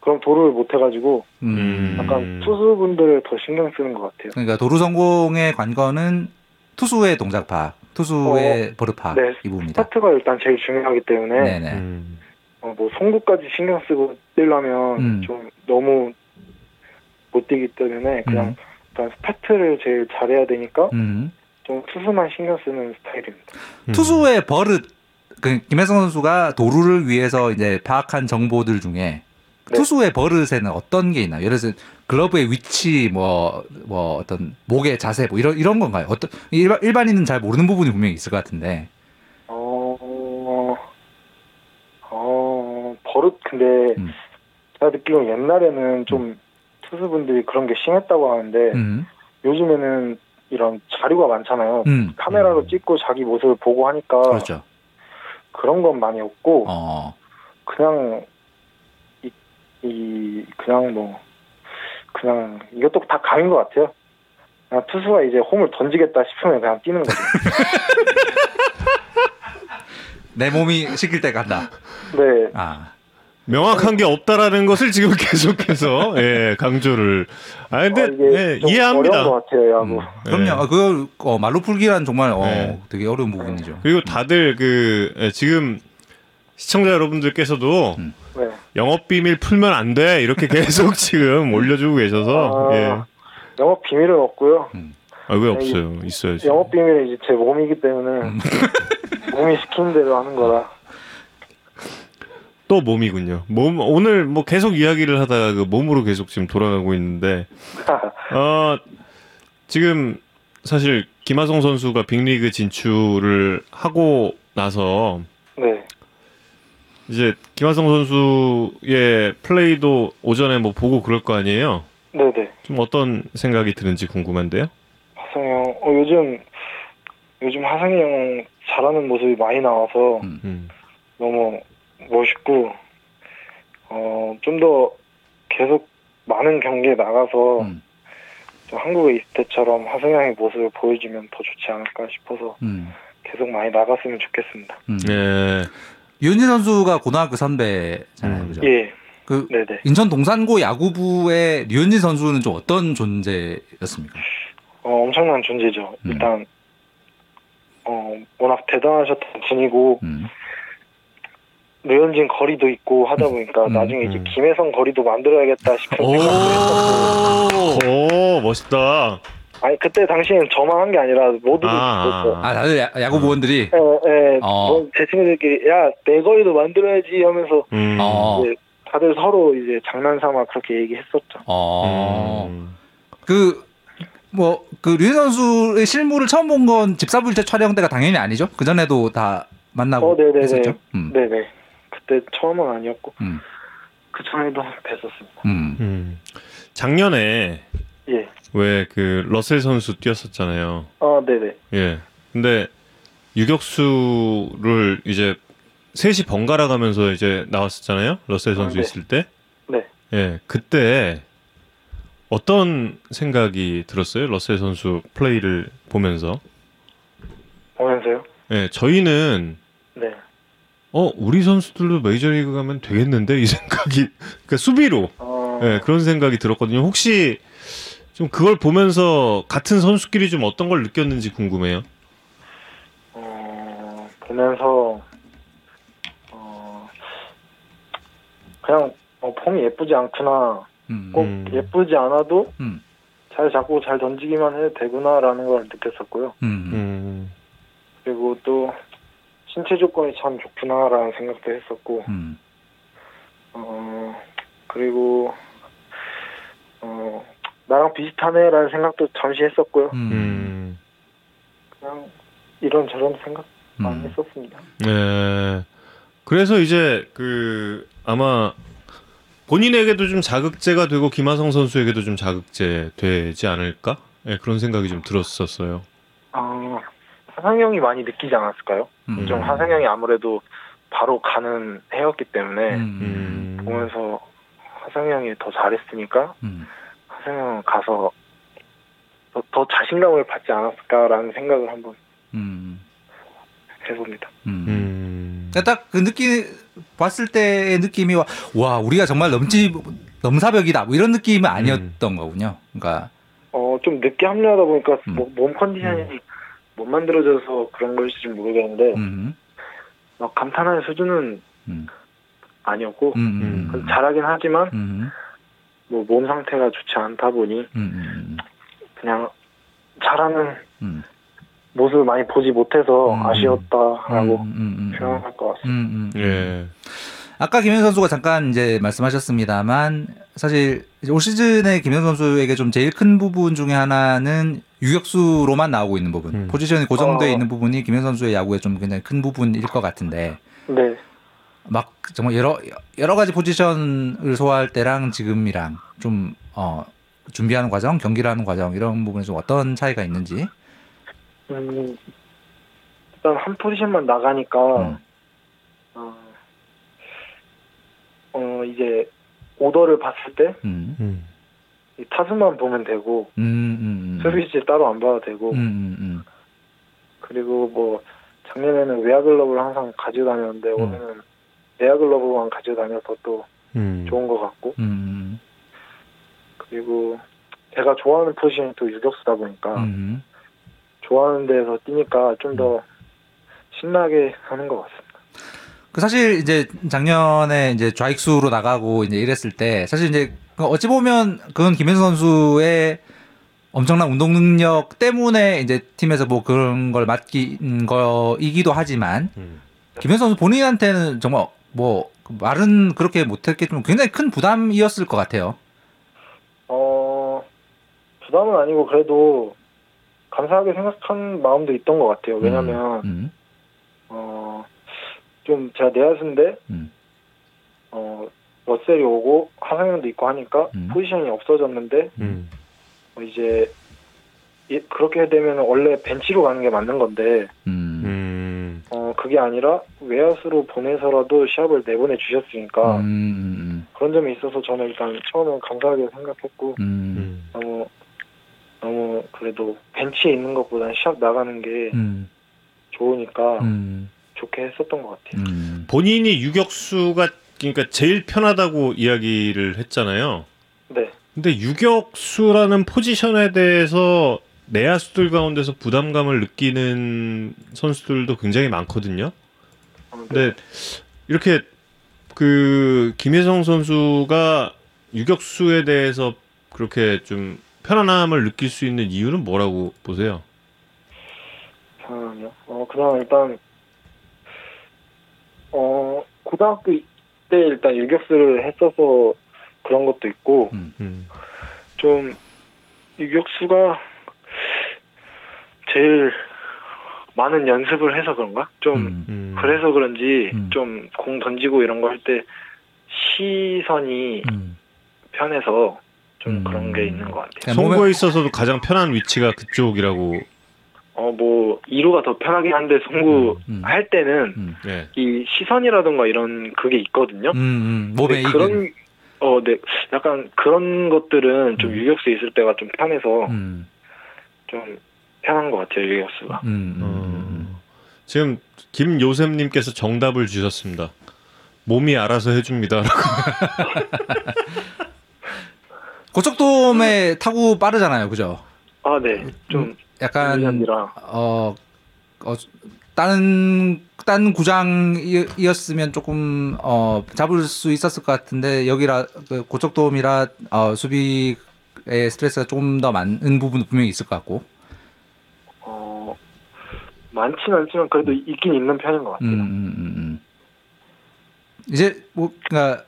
그럼 도루를 못 해가지고 음. 약간 음. 투수분들을 더 신경 쓰는 것 같아요. 그러니까 도루 성공의 관건은 투수의 동작파, 투수의 버릇파 네. 이 부분이다. 스타트가 일단 제일 중요하기 때문에 네네. 음. 어, 뭐 송구까지 신경 쓰고 뛰려면 음. 좀 너무 못 뛰기 때문에 그냥 음. 일단 스타트를 제일 잘해야 되니까 음. 좀 투수만 신경 쓰는 스타일입니다. 음. 투수의 버릇 그 김혜성 선수가 도루를 위해서 이제 파악한 정보들 중에 네. 투수의 버릇에는 어떤 게 있나요? 예를 들어서 글러브의 위치 뭐 뭐 어떤 목의 자세 뭐 이런 이런 건가요? 어떤 일반 일반인은 잘 모르는 부분이 분명히 있을 것 같은데. 어, 어, 버릇, 근데, 음. 제가 느끼기로 옛날에는 좀 투수분들이 그런 게 심했다고 하는데, 음. 요즘에는 이런 자료가 많잖아요. 음. 카메라로 음. 찍고 자기 모습을 보고 하니까 그렇죠. 그런 건 많이 없고, 어. 그냥, 이, 이, 그냥 뭐, 그냥 이것도 다 감인 것 같아요. 그냥 투수가 이제 홈을 던지겠다 싶으면 그냥 뛰는 거죠. *laughs* 내 몸이 시킬 때 간다. 네. 아. 명확한 게 없다라는 것을 지금 *laughs* 계속해서 예, 강조를. 아 근데 어, 예, 좀 이해합니다. 어려운 것 같아요. 음. 그럼요. 어, 그걸 어, 말로 풀기란 정말 어, 네. 되게 어려운 부분이죠. 그리고 다들 그 예, 지금 시청자 여러분들께서도 음. 네. 영업 비밀 풀면 안 돼 이렇게 계속 *laughs* 지금 올려주고 계셔서 아. 예. 영업 비밀은 없고요. 아왜 없어요? 있어야지. 영업 비밀은 이제 제 몸이기 때문에 *laughs* 몸이 시키는 대로 하는 거라. 또 몸이군요. 몸 오늘 뭐 계속 이야기를 하다가 그 몸으로 계속 지금 돌아가고 있는데 *laughs* 어 지금 사실 김하성 선수가 빅리그 진출을 하고 나서 네. 이제 김하성 선수의 플레이도 오전에 뭐 보고 그럴 거 아니에요. 네네. 좀 어떤 생각이 드는지 궁금한데요. 하성이 형, 어, 요즘, 요즘 하성이 형 잘하는 모습이 많이 나와서 음. 너무 멋있고, 어, 좀 더 계속 많은 경기에 나가서 음. 좀 한국에 있을 때처럼 하성이 형의 모습을 보여주면 더 좋지 않을까 싶어서 음. 계속 많이 나갔으면 좋겠습니다. 음. 네. 유현진 선수가 고등학교 선배잖아요, 음. 그죠? 예, 그 네네. 인천 동산고 야구부의 류현진 선수는 좀 어떤 존재였습니까? 어, 엄청난 존재죠. 음. 일단, 어, 워낙 대단하셨던 분이고, 음. 류현진 거리도 있고 하다 보니까 음, 나중에 이제 음. 김혜성 거리도 만들어야겠다 싶은 생각도 했었고 오 멋있다. 아니 그때 당시엔 저만 한 게 아니라 모두들 아, 있었어 아, 다들 야, 야구 부원들이 예, 예. 어. 뭐 제 친구들끼리 야 내 거리도 만들어야지 하면서 음. 어. 이제 다들 서로 이제 장난삼아 그렇게 얘기했었죠 어. 음. 그, 뭐, 그, 류현 선수의 실물을 처음 본 건 집사불체 촬영 때가 당연히 아니죠? 그 전에도 다 만나고 어, 네네네. 했었죠? 음. 네네 그때 처음은 아니었고 음. 그 전에도 뵀었습니다 음. 음. 작년에 예. 왜 그 러셀 선수 뛰었었잖아요. 아 네네 예. 근데 유격수를 이제 셋이 번갈아 가면서 이제 나왔었잖아요. 러셀 선수 아, 네. 있을 때. 네. 예. 그때 어떤 생각이 들었어요? 러셀 선수 플레이를 보면서. 보면서요 예. 저희는 네 어, 우리 선수들도 메이저리그 가면 되겠는데 이 *laughs* 생각이 그러니까 수비로 어, 예, 그런 생각이 들었거든요. 혹시 좀 그걸 보면서 같은 선수끼리 좀 어떤 걸 느꼈는지 궁금해요. 어, 보면서 어, 그냥 어, 폼이 예쁘지 않구나. 음. 꼭 음. 예쁘지 않아도 음. 잘 잡고 잘 던지기만 해도 되구나라는 걸 느꼈었고요. 음. 음. 그리고 또 신체 조건이 참 좋구나라는 생각도 했었고, 음. 어, 그리고 어, 나랑 비슷하네라는 생각도 잠시 했었고요. 음. 음. 그냥 이런 저런 생각 많이 음. 했었습니다. 네. 그래서 이제 그 아마 본인에게도 좀 자극제가 되고 김하성 선수에게도 좀 자극제 되지 않을까? 예, 그런 생각이 좀 들었었어요. 아, 하상형이 많이 느끼지 않았을까요? 음. 좀 하상형이 아무래도 바로 가는 해였기 때문에 음. 음. 보면서 하상형이 더 잘했으니까 음. 하상형 가서 더, 더 자신감을 받지 않았을까라는 생각을 한번 음. 해봅니다. 음. 음. 딱 그 느낌 봤을 때의 느낌이 와, 와 우리가 정말 넘지 넘사벽이다 뭐 이런 느낌은 아니었던 거군요. 그러니까 어, 좀 늦게 합류하다 보니까 음. 뭐- 몸 컨디션이 못 만들어져서 그런 걸지 모르겠는데 음. 막 감탄할 수준은 음. 아니었고 음. 잘하긴 하지만 음. 뭐 몸 상태가 좋지 않다 보니 음. 그냥 잘하는 음. 모습을 많이 보지 못해서 음. 아쉬웠다라고 음. 음. 표현할 것 같습니다. 음. 음. 예. 아까 김현 선수가 잠깐 이제 말씀하셨습니다만 사실 올 시즌에 김현 선수에게 좀 제일 큰 부분 중에 하나는 유격수로만 나오고 있는 부분, 음. 포지션이 고정되어 어. 있는 부분이 김현 선수의 야구에 좀 굉장히 큰 부분일 것 같은데 네. 막 정말 여러 여러 가지 포지션을 소화할 때랑 지금이랑 좀 어, 준비하는 과정, 경기를 하는 과정 이런 부분에 좀 어떤 차이가 있는지. 음, 일단 한 포지션만 나가니까 음. 어, 어, 이제 오더를 봤을 때 음. 음. 이 타수만 보면 되고 음. 음. 음. 서비스 따로 안 봐도 되고 음. 음. 음. 그리고 뭐 작년에는 외야 글러브를 항상 가지고 다녔는데 음. 올해 는 내야 글러브만 가지고 다녀서 또 음. 좋은 것 같고 음. 그리고 제가 좋아하는 포지션이 또 유격수다 보니까 음. 좋아하는 데서 뛰니까 좀 더 신나게 하는 것 같습니다. 그 사실 이제 작년에 이제 좌익수로 나가고 이제 이랬을 때 사실 이제 그 어찌 보면 그건 김현수 선수의 엄청난 운동 능력 때문에 이제 팀에서 뭐 그런 걸 맡긴 거이기도 하지만 음. 김현수 선수 본인한테는 정말 뭐 말은 그렇게 못했겠지만 굉장히 큰 부담이었을 것 같아요. 어, 부담은 아니고 그래도 감사하게 생각한 마음도 있던 것 같아요. 왜냐면, 음, 어, 좀 제가 내야수인데, 음. 어, 러셀이 오고 하상현도 있고 하니까 음. 포지션이 없어졌는데, 음. 어, 이제, 예, 그렇게 되면 원래 벤치로 가는 게 맞는 건데, 음, 음. 어, 그게 아니라 외야수로 보내서라도 시합을 내보내 주셨으니까, 음, 음, 그런 점에 있어서 저는 일단 처음에 감사하게 생각했고, 음, 음. 너무, 너무 그래도 벤치에 있는 것보다는 시합 나가는 게 음, 좋으니까 음, 좋게 했었던 것 같아요. 음. 본인이 유격수가 그러니까 제일 편하다고 이야기를 했잖아요. 네. 근데 유격수라는 포지션에 대해서 내야수들 가운데서 부담감을 느끼는 선수들도 굉장히 많거든요. 근데 이렇게 그 김혜성 선수가 유격수에 대해서 그렇게 좀 편안함을 느낄 수 있는 이유는 뭐라고 보세요? 잠깐만요. 어, 그냥 일단, 어, 고등학교 때 일단 유격수를 했어서 그런 것도 있고, 음. 좀, 유격수가 제일 많은 연습을 해서 그런가? 좀, 음, 음. 그래서 그런지 음. 좀공 던지고 이런 거 할 때 시선이 음. 편해서 좀 음. 그런 게 있는 것 같아요. 송구에 몸에- 있어서도 가장 편한 위치가 그쪽이라고. 어, 뭐, 2루가 더 편하긴 한데 송구 음. 할 때는 음, 네. 이 시선이라든가 이런 그게 있거든요. 음, 음, 몸에. 그런, 어, 네. 약간 그런 것들은 좀 음. 유격수 있을 때가 좀 편해서 음, 좀 편한 것 같아요, 유격수가. 음, 음, 어, 음. 지금 김요셉님께서 정답을 주셨습니다. 몸이 알아서 해줍니다. *laughs* 고척돔의 타구 빠르잖아요, 그죠? 아, 네. 좀, 약간 잔디라 어, 어 다른 딴 구장이었으면 조금 어 잡을 수 있었을 것 같은데 여기라 그 고척돔이라 어 수비의 스트레스가 조금 더 많은 부분도 분명히 있을 것 같고. 어, 많지는 않지만 그래도 있긴 있는 편인 것 같아요. 음, 음, 음, 음. 이제 뭐 그러니까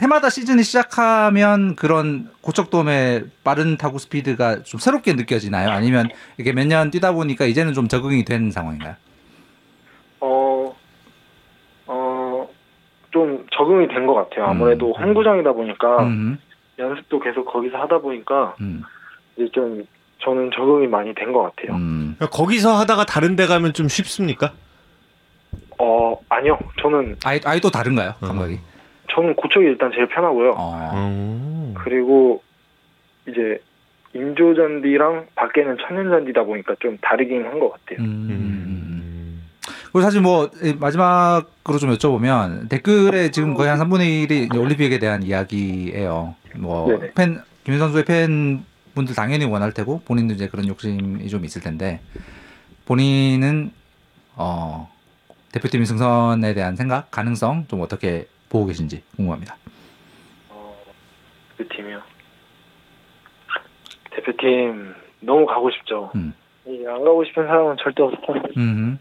해마다 시즌이 시작하면 그런 고척돔의 빠른 타구 스피드가 좀 새롭게 느껴지나요? 아니면 이게 몇 년 뛰다 보니까 이제는 좀 적응이 된 상황인가요? 어, 어, 좀 적응이 된 것 같아요. 아무래도 음. 홈구장이다 보니까 음, 연습도 계속 거기서 하다 보니까 음, 이제 좀 저는 적응이 많이 된 것 같아요. 음. 거기서 하다가 다른 데 가면 좀 쉽습니까? 어, 아니요. 저는, 아예 아예 또 다른가요, 음. 감각이? 저는 고척이 일단 제일 편하고요. 어. 음. 그리고 이제 인조잔디랑 밖에는 천연잔디다 보니까 좀 다르긴 한 것 같아요. 음, 음, 음. 음. 그리고 사실 뭐 이, 마지막으로 좀 여쭤보면 댓글에 지금 거의 한 3분의 1이 이제 올림픽에 대한 이야기예요. 뭐. 팬 김현 선수의 팬 분들 당연히 원할 테고 본인도 이제 그런 욕심이 좀 있을 텐데 본인은 어 대표팀 승선에 대한 생각 가능성 좀 어떻게 보고 계신지 궁금합니다. 어, 그 팀이요. 대표팀 너무 가고 싶죠. 음. 이안 가고 싶은 사람은 절대 없을 텐데 음,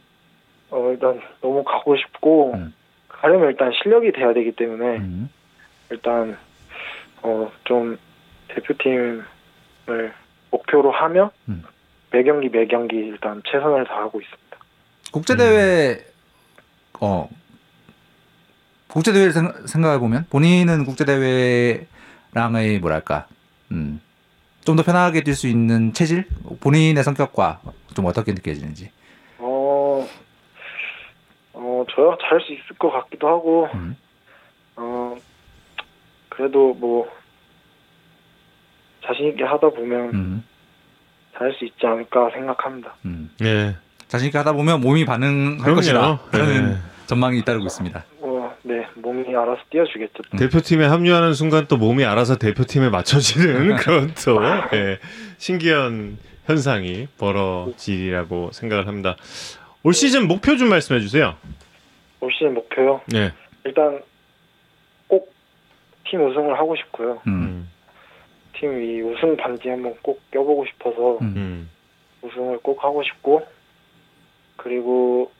어, 일단 너무 가고 싶고 음. 가려면 일단 실력이 돼야 되기 때문에 음, 일단 어, 좀 대표팀을 목표로 하며 음. 매 경기 매 경기 일단 최선을 다하고 있습니다. 국제 대회 어 국제 대회를 생각해 보면 본인은 국제 대회랑의 뭐랄까 음, 좀 더 편하게 뛸 수 있는 체질 본인의 성격과 좀 어떻게 느껴지는지 어, 어, 저야 잘할 수 있을 것 같기도 하고 음, 어, 그래도 뭐 자신 있게 하다 보면 음, 잘할 수 있지 않을까 생각합니다. 음. 예. 자신 있게 하다 보면 몸이 반응할 그럼요. 것이다 그런 예. 전망이 잇따르고 있습니다. 어, 네, 몸이 알아서 뛰어주겠죠. 음. 대표팀에 합류하는 순간 또 몸이 알아서 대표팀에 맞춰지는 *laughs* 그런 또 예, 신기한 현상이 벌어지리라고 생각을 합니다. 올 시즌 목표 좀 말씀해 주세요. 올 시즌 목표요. 예. 일단 꼭 팀 우승을 하고 싶고요. 음, 음. 팀이 우승 반지 한번 꼭 껴보고 싶어서 음. 음. 우승을 꼭 하고 싶고 그리고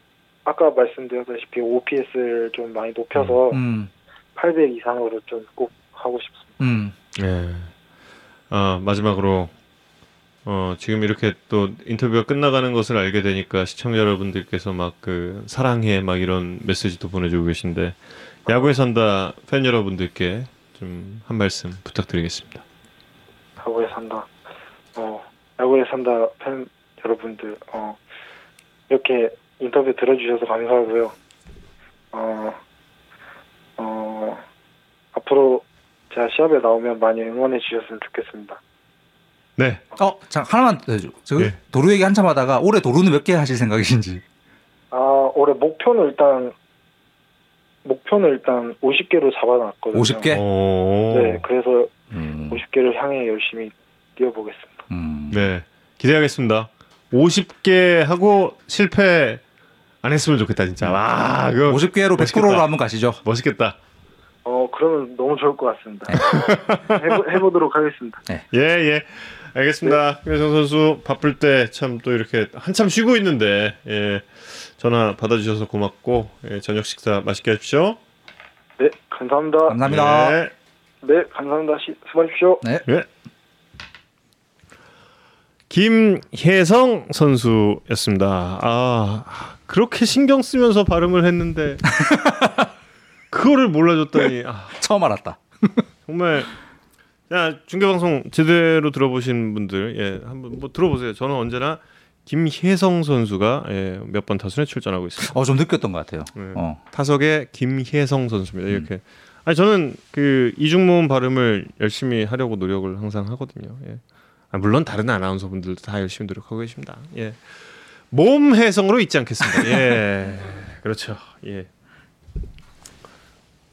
아까 말씀드렸다시피 OPS를 좀 많이 높여서 음. 800 이상으로 좀 꼭 하고 싶습니다. 음. 예. 아 마지막으로 어 지금 이렇게 또 인터뷰가 끝나가는 것을 알게 되니까 시청자 여러분들께서 막 그 사랑해 막 이런 메시지도 보내주고 계신데 야구에 산다 팬 여러분들께 좀 한 말씀 부탁드리겠습니다. 야구에 산다. 어, 야구에 산다 팬 여러분들, 어, 이렇게 인터뷰 들어주셔서 감사하고요. 어, 어, 앞으로 제가 시합에 나오면 많이 응원해 주셨으면 좋겠습니다. 네. 어, 자 하나만 더 해줘. 저 예. 도루 얘기 한참 하다가 올해 도루는 몇 개 하실 생각이신지. 아, 올해 목표는 일단, 목표는 일단 50개로 잡아놨거든요. 50개? 오. 네, 그래서 음. 50개를 향해 열심히 뛰어보겠습니다. 음. 네. 기대하겠습니다. 50개 하고 실패 안 했으면 좋겠다 진짜. 와, 그거 50개로 100%로 멋있겠다. 한번 가시죠. 멋있겠다. 어, 그러면 너무 좋을 것 같습니다. 네. 해보, 해보도록 하겠습니다. 예, 예. 알겠습니다. 김혜성 선수 바쁠 때 참 또 이렇게 한참 쉬고 있는데 예. 전화 받아주셔서 고맙고 예, 저녁 식사 맛있게 하십시오. 네, 감사합니다. 감사합니다. 네. 네, 감사합니다. 시, 수고하십시오. 네. 예. 김혜성 선수였습니다. 아 그렇게 신경 쓰면서 발음을 했는데 *laughs* 그거를 몰라줬더니 아, 처음 알았다. *laughs* 정말 야 중계 방송 제대로 들어보신 분들 예 한번 뭐 들어보세요. 저는 언제나 김혜성 선수가 예, 몇 번 타순에 출전하고 있습니다. 어, 좀 느꼈던 것 같아요. 네. 어. 타석의 김혜성 선수입니다. 음. 이렇게 아니 저는 그 이중 모음 발음을 열심히 하려고 노력을 항상 하거든요. 예. 아, 물론 다른 아나운서 분들도 다 열심히 노력하고 계십니다. 예. 몸 해성으로 잊지 않겠습니다. 예. *laughs* 그렇죠. 예.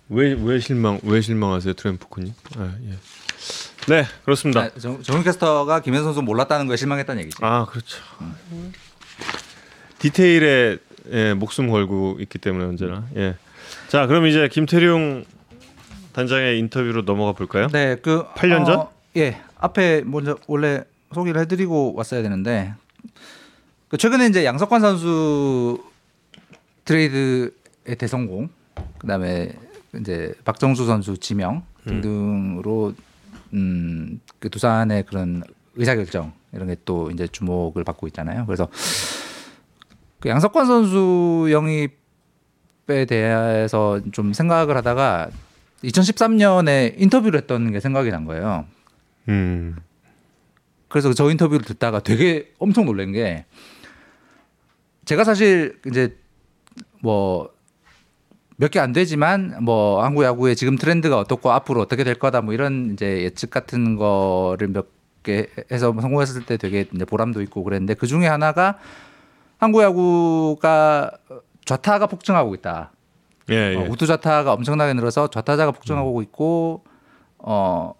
왜 왜 실망 왜 실망하세요, 트램프코님? 아, 예. 네, 그렇습니다. 아, 정, 정훈 캐스터가 김현 선수 몰랐다는 거에 실망했다는 얘기지. 아 그렇죠. 디테일에 예, 목숨 걸고 있기 때문에 언제나. 예. 자 그럼 이제 김태룡 단장의 인터뷰로 넘어가 볼까요? 네, 그 8년 전? 어, 예, 앞에 먼저 원래 소개를 해드리고 왔어야 되는데 그 최근에 이제 양석환 선수 트레이드의 대성공, 그다음에 이제 박정수 선수 지명 등등으로 음, 그 두산의 그런 의사결정 이런 게 또 이제 주목을 받고 있잖아요. 그래서 그 양석환 선수 영입에 대해서 좀 생각을 하다가 2013년에 인터뷰를 했던 게 생각이 난 거예요. 음. 그래서 저 인터뷰를 듣다가 되게 엄청 놀란 게 제가 사실 이제 뭐 몇 개 안 되지만 뭐 한국 야구의 지금 트렌드가 어떻고 앞으로 어떻게 될 거다 뭐 이런 이제 예측 같은 거를 몇 개 해서 성공했을 때 되게 이제 보람도 있고 그랬는데 그 중에 하나가 한국 야구가 좌타가 폭증하고 있다. 예, 예. 어, 우투 좌타가 엄청나게 늘어서 좌타자가 폭증하고 있고 어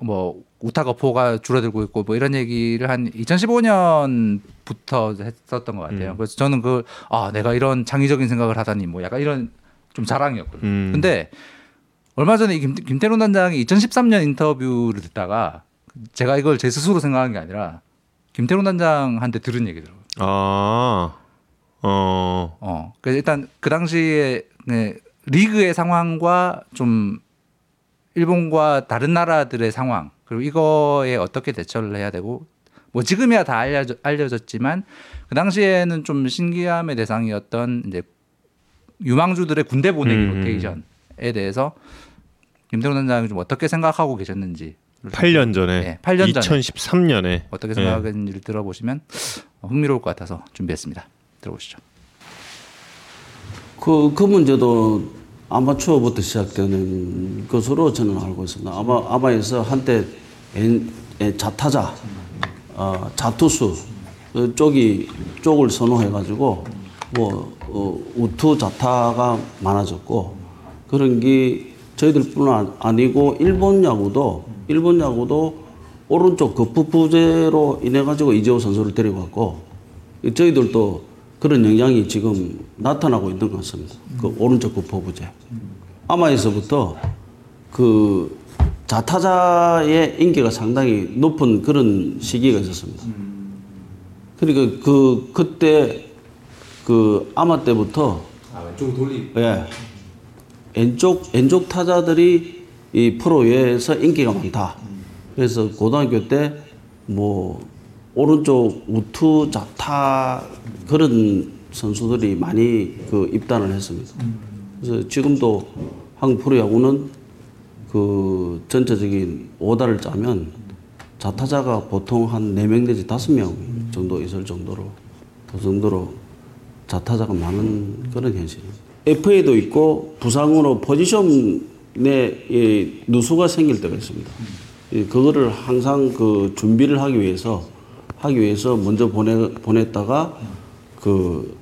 뭐 우타 거포가 줄어들고 있고 뭐 이런 얘기를 한 2015년부터 했었던 것 같아요. 음. 그래서 저는 그 아 내가 이런 창의적인 생각을 하다니 뭐 약간 이런 좀 자랑이었거든요. 음. 근데 얼마 전에 이 김, 김태론 단장이 2013년 인터뷰를 듣다가 제가 이걸 제 스스로 생각한 게 아니라 김태론 단장한테 들은 얘기더라고요. 아. 어. 어, 그래서 일단 그 당시에 네, 리그의 상황과 좀 일본과 다른 나라들의 상황 그리고 이거에 어떻게 대처를 해야 되고 뭐 지금이야 다 알려져, 알려졌지만 그 당시에는 좀 신기함의 대상이었던 이제 유망주들의 군대 보내기 음. 로테이션에 대해서 김태훈 단장이 좀 어떻게 생각하고 계셨는지 8년 전에. 네, 8년 전에. 2013년에. 어떻게 생각하는지를 들어보시면 흥미로울 것 같아서 준비했습니다. 들어보시죠. 그, 그 문제도 아마추어부터 시작되는 것으로 저는 알고 있습니다. 아마, 아마에서 한때 엔- 에, 자타자, 어, 자투수 그 쪽이, 쪽을 선호해가지고 뭐, 어, 우투 자타가 많아졌고 그런 게 저희들뿐 아- 아니고 일본 야구도, 일본 야구도 오른쪽 거푸 부재로 인해 가지고 이재호 선수를 데려갔고 저희들도 그런 영향이 지금 나타나고 있는 것 같습니다. 그 오른쪽 구포부제. 아마에서부터 그 자타자의 인기가 상당히 높은 그런 시기가 있었습니다. 그러니까 그 그때 그 아마 때부터 아, 왼쪽 돌리. 예. 왼쪽 왼쪽 타자들이 이 프로에서 인기가 많다. 그래서 고등학교 때 뭐 오른쪽 우투 좌타 그런 선수들이 많이 그 입단을 했습니다. 그래서 지금도 한국 프로야구는 그 전체적인 오다를 짜면 좌타자가 보통 한 4명 내지 5명 정도 있을 정도로 그 정도로 좌타자가 많은 그런 현실입니다. FA도 있고 부상으로 포지션에 이 누수가 생길 때가 있습니다. 이 그거를 항상 그 준비를 하기 위해서 하기 위해서 먼저 보내 보냈다가 그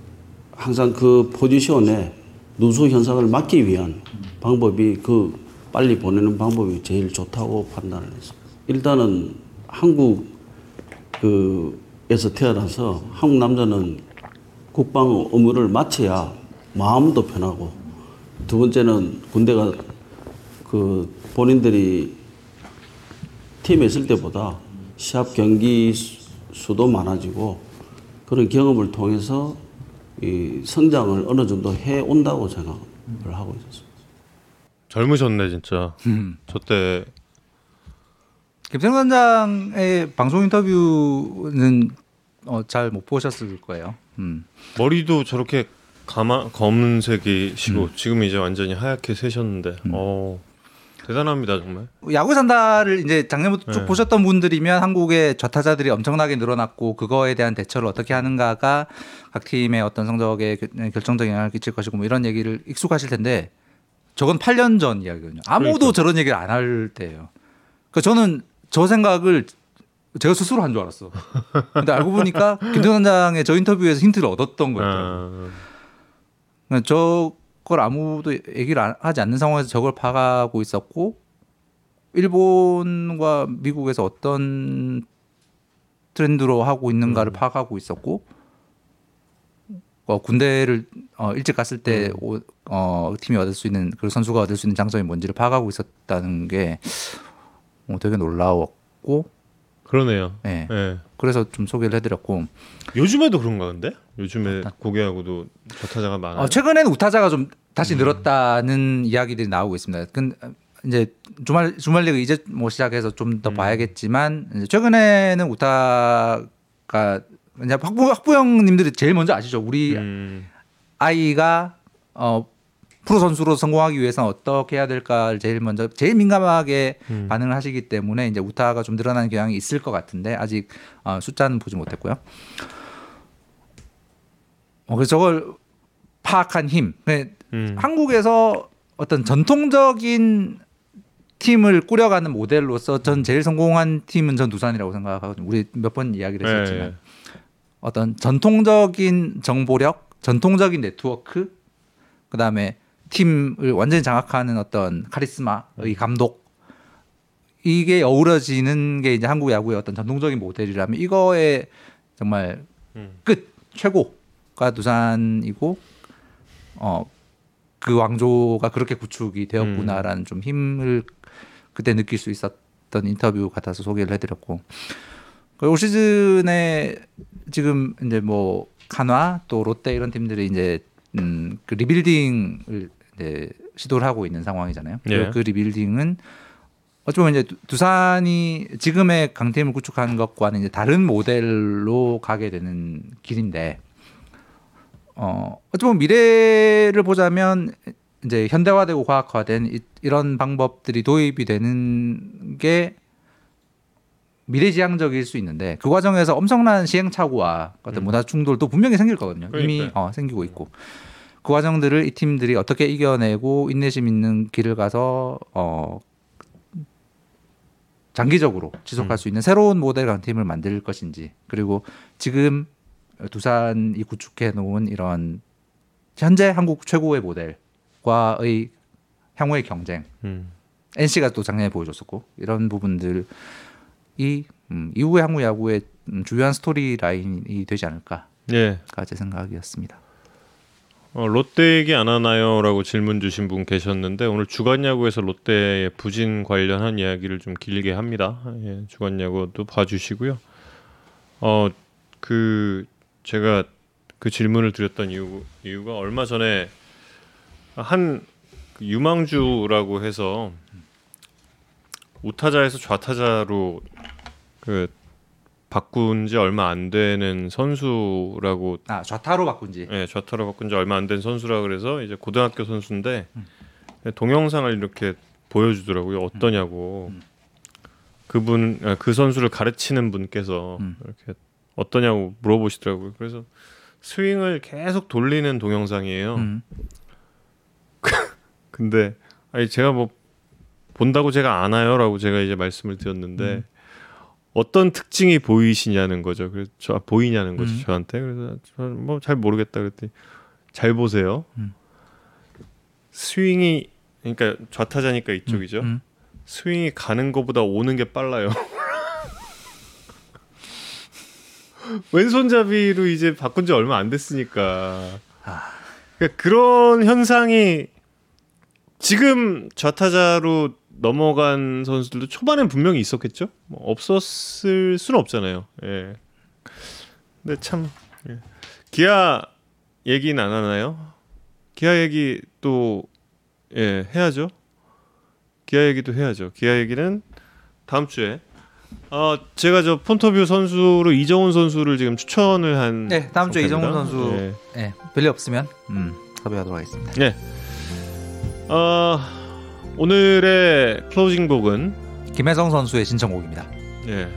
항상 그 포지션에 누수 현상을 막기 위한 방법이 그 빨리 보내는 방법이 제일 좋다고 판단을 했습니다. 일단은 한국 그에서 태어나서 한국 남자는 국방 의무를 마쳐야 마음도 편하고 두 번째는 군대가 그 본인들이 팀에 있을 때보다 시합 경기 수- 수도 많아지고 그런 경험을 통해서 이 성장을 어느 정도 해 온다고 생각을 하고 있었습니다. 젊으셨네 진짜. 저때 김태형 단장의 방송 인터뷰는 어, 잘 못 보셨을 거예요. 음. 머리도 저렇게 가마 검은색이시고 지금 이제 완전히 하얗게 새셨는데 어 대단합니다 정말. 야구 산다를 이제 작년부터 쭉 네. 보셨던 분들이면 한국의 좌타자들이 엄청나게 늘어났고 그거에 대한 대처를 어떻게 하는가가 각 팀의 어떤 성적에 결- 결정적인 영향을 끼칠 것이고 뭐 이런 얘기를 익숙하실 텐데 저건 8년 전 이야기거든요. 아무도 그러니까. 저런 얘기를 안 할 때예요. 그러니까 저는 저 생각을 제가 스스로 한 줄 알았어. 근데 알고 보니까 *laughs* 김정 단장의 저 인터뷰에서 힌트를 얻었던 거예요. 아, 그러니까 저걸 아무도 얘기를 안- 하지 않는 상황에서 저걸 파가고 있었고 일본과 미국에서 어떤 트렌드로 하고 있는가를 파악하고 있었고 어, 군대를 어, 일찍 갔을 때 오- 어, 팀이 얻을 수 있는 그 선수가 얻을 수 있는 장점이 뭔지를 파악하고 있었다는 게 어, 되게 놀라웠고 그러네요. 예. 예. 그래서 좀 소개를 해드렸고 요즘에도 그런가 근데? 요즘에 고개하고도 좌타자가 많아요. 어, 최근에는 우타자가 좀 다시 늘었다는 이야기들이 나오고 있습니다. 근 이제 주말 주말 리그 이제 뭐 시작해서 좀더 봐야겠지만 이제 최근에는 우타가 이제 학부 학부형님들이 제일 먼저 아시죠. 우리 음, 아이가 어 프로 선수로 성공하기 위해서는 어떻게 해야 될까를 제일 먼저 제일 민감하게 음. 반응을 하시기 때문에 이제 우타가 좀 늘어나는 경향이 있을 것 같은데 아직 어, 숫자는 보지 못했고요. 어, 그래서 저걸 파악한 힘. 네, 음. 한국에서 어떤 전통적인 팀을 꾸려가는 모델로서 전 제일 성공한 팀은 전 두산이라고 생각하거든요. 우리 몇 번 이야기를 했었지만 예. 어떤 전통적인 정보력, 전통적인 네트워크, 그 다음에 팀을 완전히 장악하는 어떤 카리스마의 감독 이게 어우러지는 게 이제 한국 야구의 어떤 전통적인 모델이라면 이거에 정말 음. 끝 최고가 두산이고 어 그 왕조가 그렇게 구축이 되었구나라는 좀 힘을 그때 느낄 수 있었던 인터뷰 같아서 소개를 해드렸고 그리고 올 시즌에 지금 이제 뭐 칸화 또 롯데 이런 팀들이 이제 음 그 리빌딩을 이제 시도를 하고 있는 상황이잖아요. 예. 그 리빌딩은 어쩌면 이제 두- 두산이 지금의 강팀을 구축하는 것과는 이제 다른 모델로 가게 되는 길인데 어 어쩌면 미래를 보자면 이제 현대화되고 과학화된 이, 이런 방법들이 도입이 되는 게 미래지향적일 수 있는데 그 과정에서 엄청난 시행착오와 어떤 문화 충돌도 분명히 생길 거거든요. 이미 그러니까요. 어, 생기고 있고 그 과정들을 이 팀들이 어떻게 이겨내고 인내심 있는 길을 가서 어 장기적으로 지속할 수 있는 새로운 모델 강팀을 만들 것인지 그리고 지금 두산이 구축해 놓은 이런 현재 한국 최고의 모델과의 향후의 경쟁 음. NC가 또 작년에 보여줬었고 이런 부분들이 음, 이후의 한국 야구의 음, 주요한 스토리 라인이 되지 않을까가 예. 제 생각이었습니다. 어, 롯데 얘기 안 하나요?라고 질문 주신 분 계셨는데 오늘 주간 야구에서 롯데의 부진 관련한 이야기를 좀 길게 합니다. 예, 주간 야구도 봐주시고요. 어 그 제가 그 질문을 드렸던 이유 이유가 얼마 전에 한그 유망주라고 해서 우타자에서 좌타자로 그 바꾼 지 얼마 안 되는 선수라고 아 좌타로 바꾼지. 예, 좌타로 바꾼 지 얼마 안 된 선수라 그래서 이제 고등학교 선수인데 동영상을 이렇게 보여주더라고요. 어떠냐고. 그분 아, 그 선수를 가르치는 분께서 음. 이렇게 어떠냐고 물어보시더라고요. 그래서 스윙을 계속 돌리는 동영상이에요. 음. *laughs* 근데 아니 제가 뭐 본다고 제가 아나요라고 제가 이제 말씀을 드렸는데 음. 어떤 특징이 보이시냐는 거죠. 그래서 저 아, 보이냐는 거죠 음. 저한테. 그래서 뭐 잘 모르겠다 그랬더니 잘 보세요. 음. 스윙이 그러니까 좌타자니까 이쪽이죠. 음. 스윙이 가는 것보다 오는 게 빨라요. *laughs* 왼손잡이로 이제 바꾼 지 얼마 안 됐으니까. 그러니까 그런 현상이 지금 좌타자로 넘어간 선수들도 초반엔 분명히 있었겠죠. 뭐 없었을 수는 없잖아요. 예. 근데 참 예. 기아 얘기는 안 하나요? 기아 얘기 또 예, 해야죠. 기아 얘기도 해야죠. 기아 얘기는 다음 주에 어 제가 저 폰터뷰 선수로 이정훈 선수를 지금 추천을 한 네, 다음 주에 이정훈. 선수 예. 네, 별일 없으면 음, 섭외하도록 하겠습니다. 네. 어, 오늘의 closing 곡은 김혜성 선수의 신청곡입니다. 예.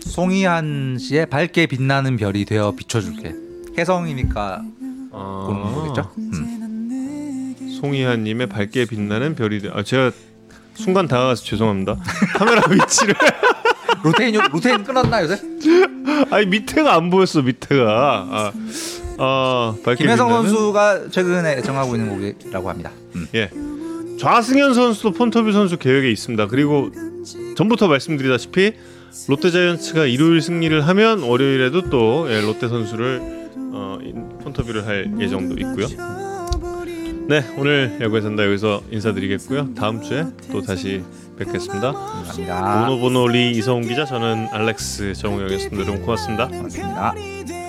송이한 씨의 밝게 빛나는 별이 되어 비춰줄게. 혜성이니까 아, 보는 거겠죠? 음. 송이한 님의 밝게 빛나는 별이 돼. 아 제가 순간 다가가서 죄송합니다. *laughs* 카메라 위치를 *laughs* 루테인 요- 루테인 끊었나 요새? *laughs* 아니 밑에가 안 보였어 밑에가. 아, 아 김혜성 빛나는 선수가 최근에 애청하고 있는 곡이라고 합니다. 음. 예. 좌승현 선수도 폰터뷰 선수 계획에 있습니다. 그리고 전부터 말씀드리다시피 롯데자이언츠가 일요일 승리를 하면 월요일에도 또 예, 롯데 선수를 어, 인- 폰터뷰를 할 예정도 있고요. 네, 오늘 야구의 산다 여기서 인사드리겠고요. 다음 주에 또 다시 뵙겠습니다. 감사합니다. 보노보노 리 이성훈 기자, 저는 알렉스 정우영이었습니다. 여러분 고맙습니다. 고맙습니다.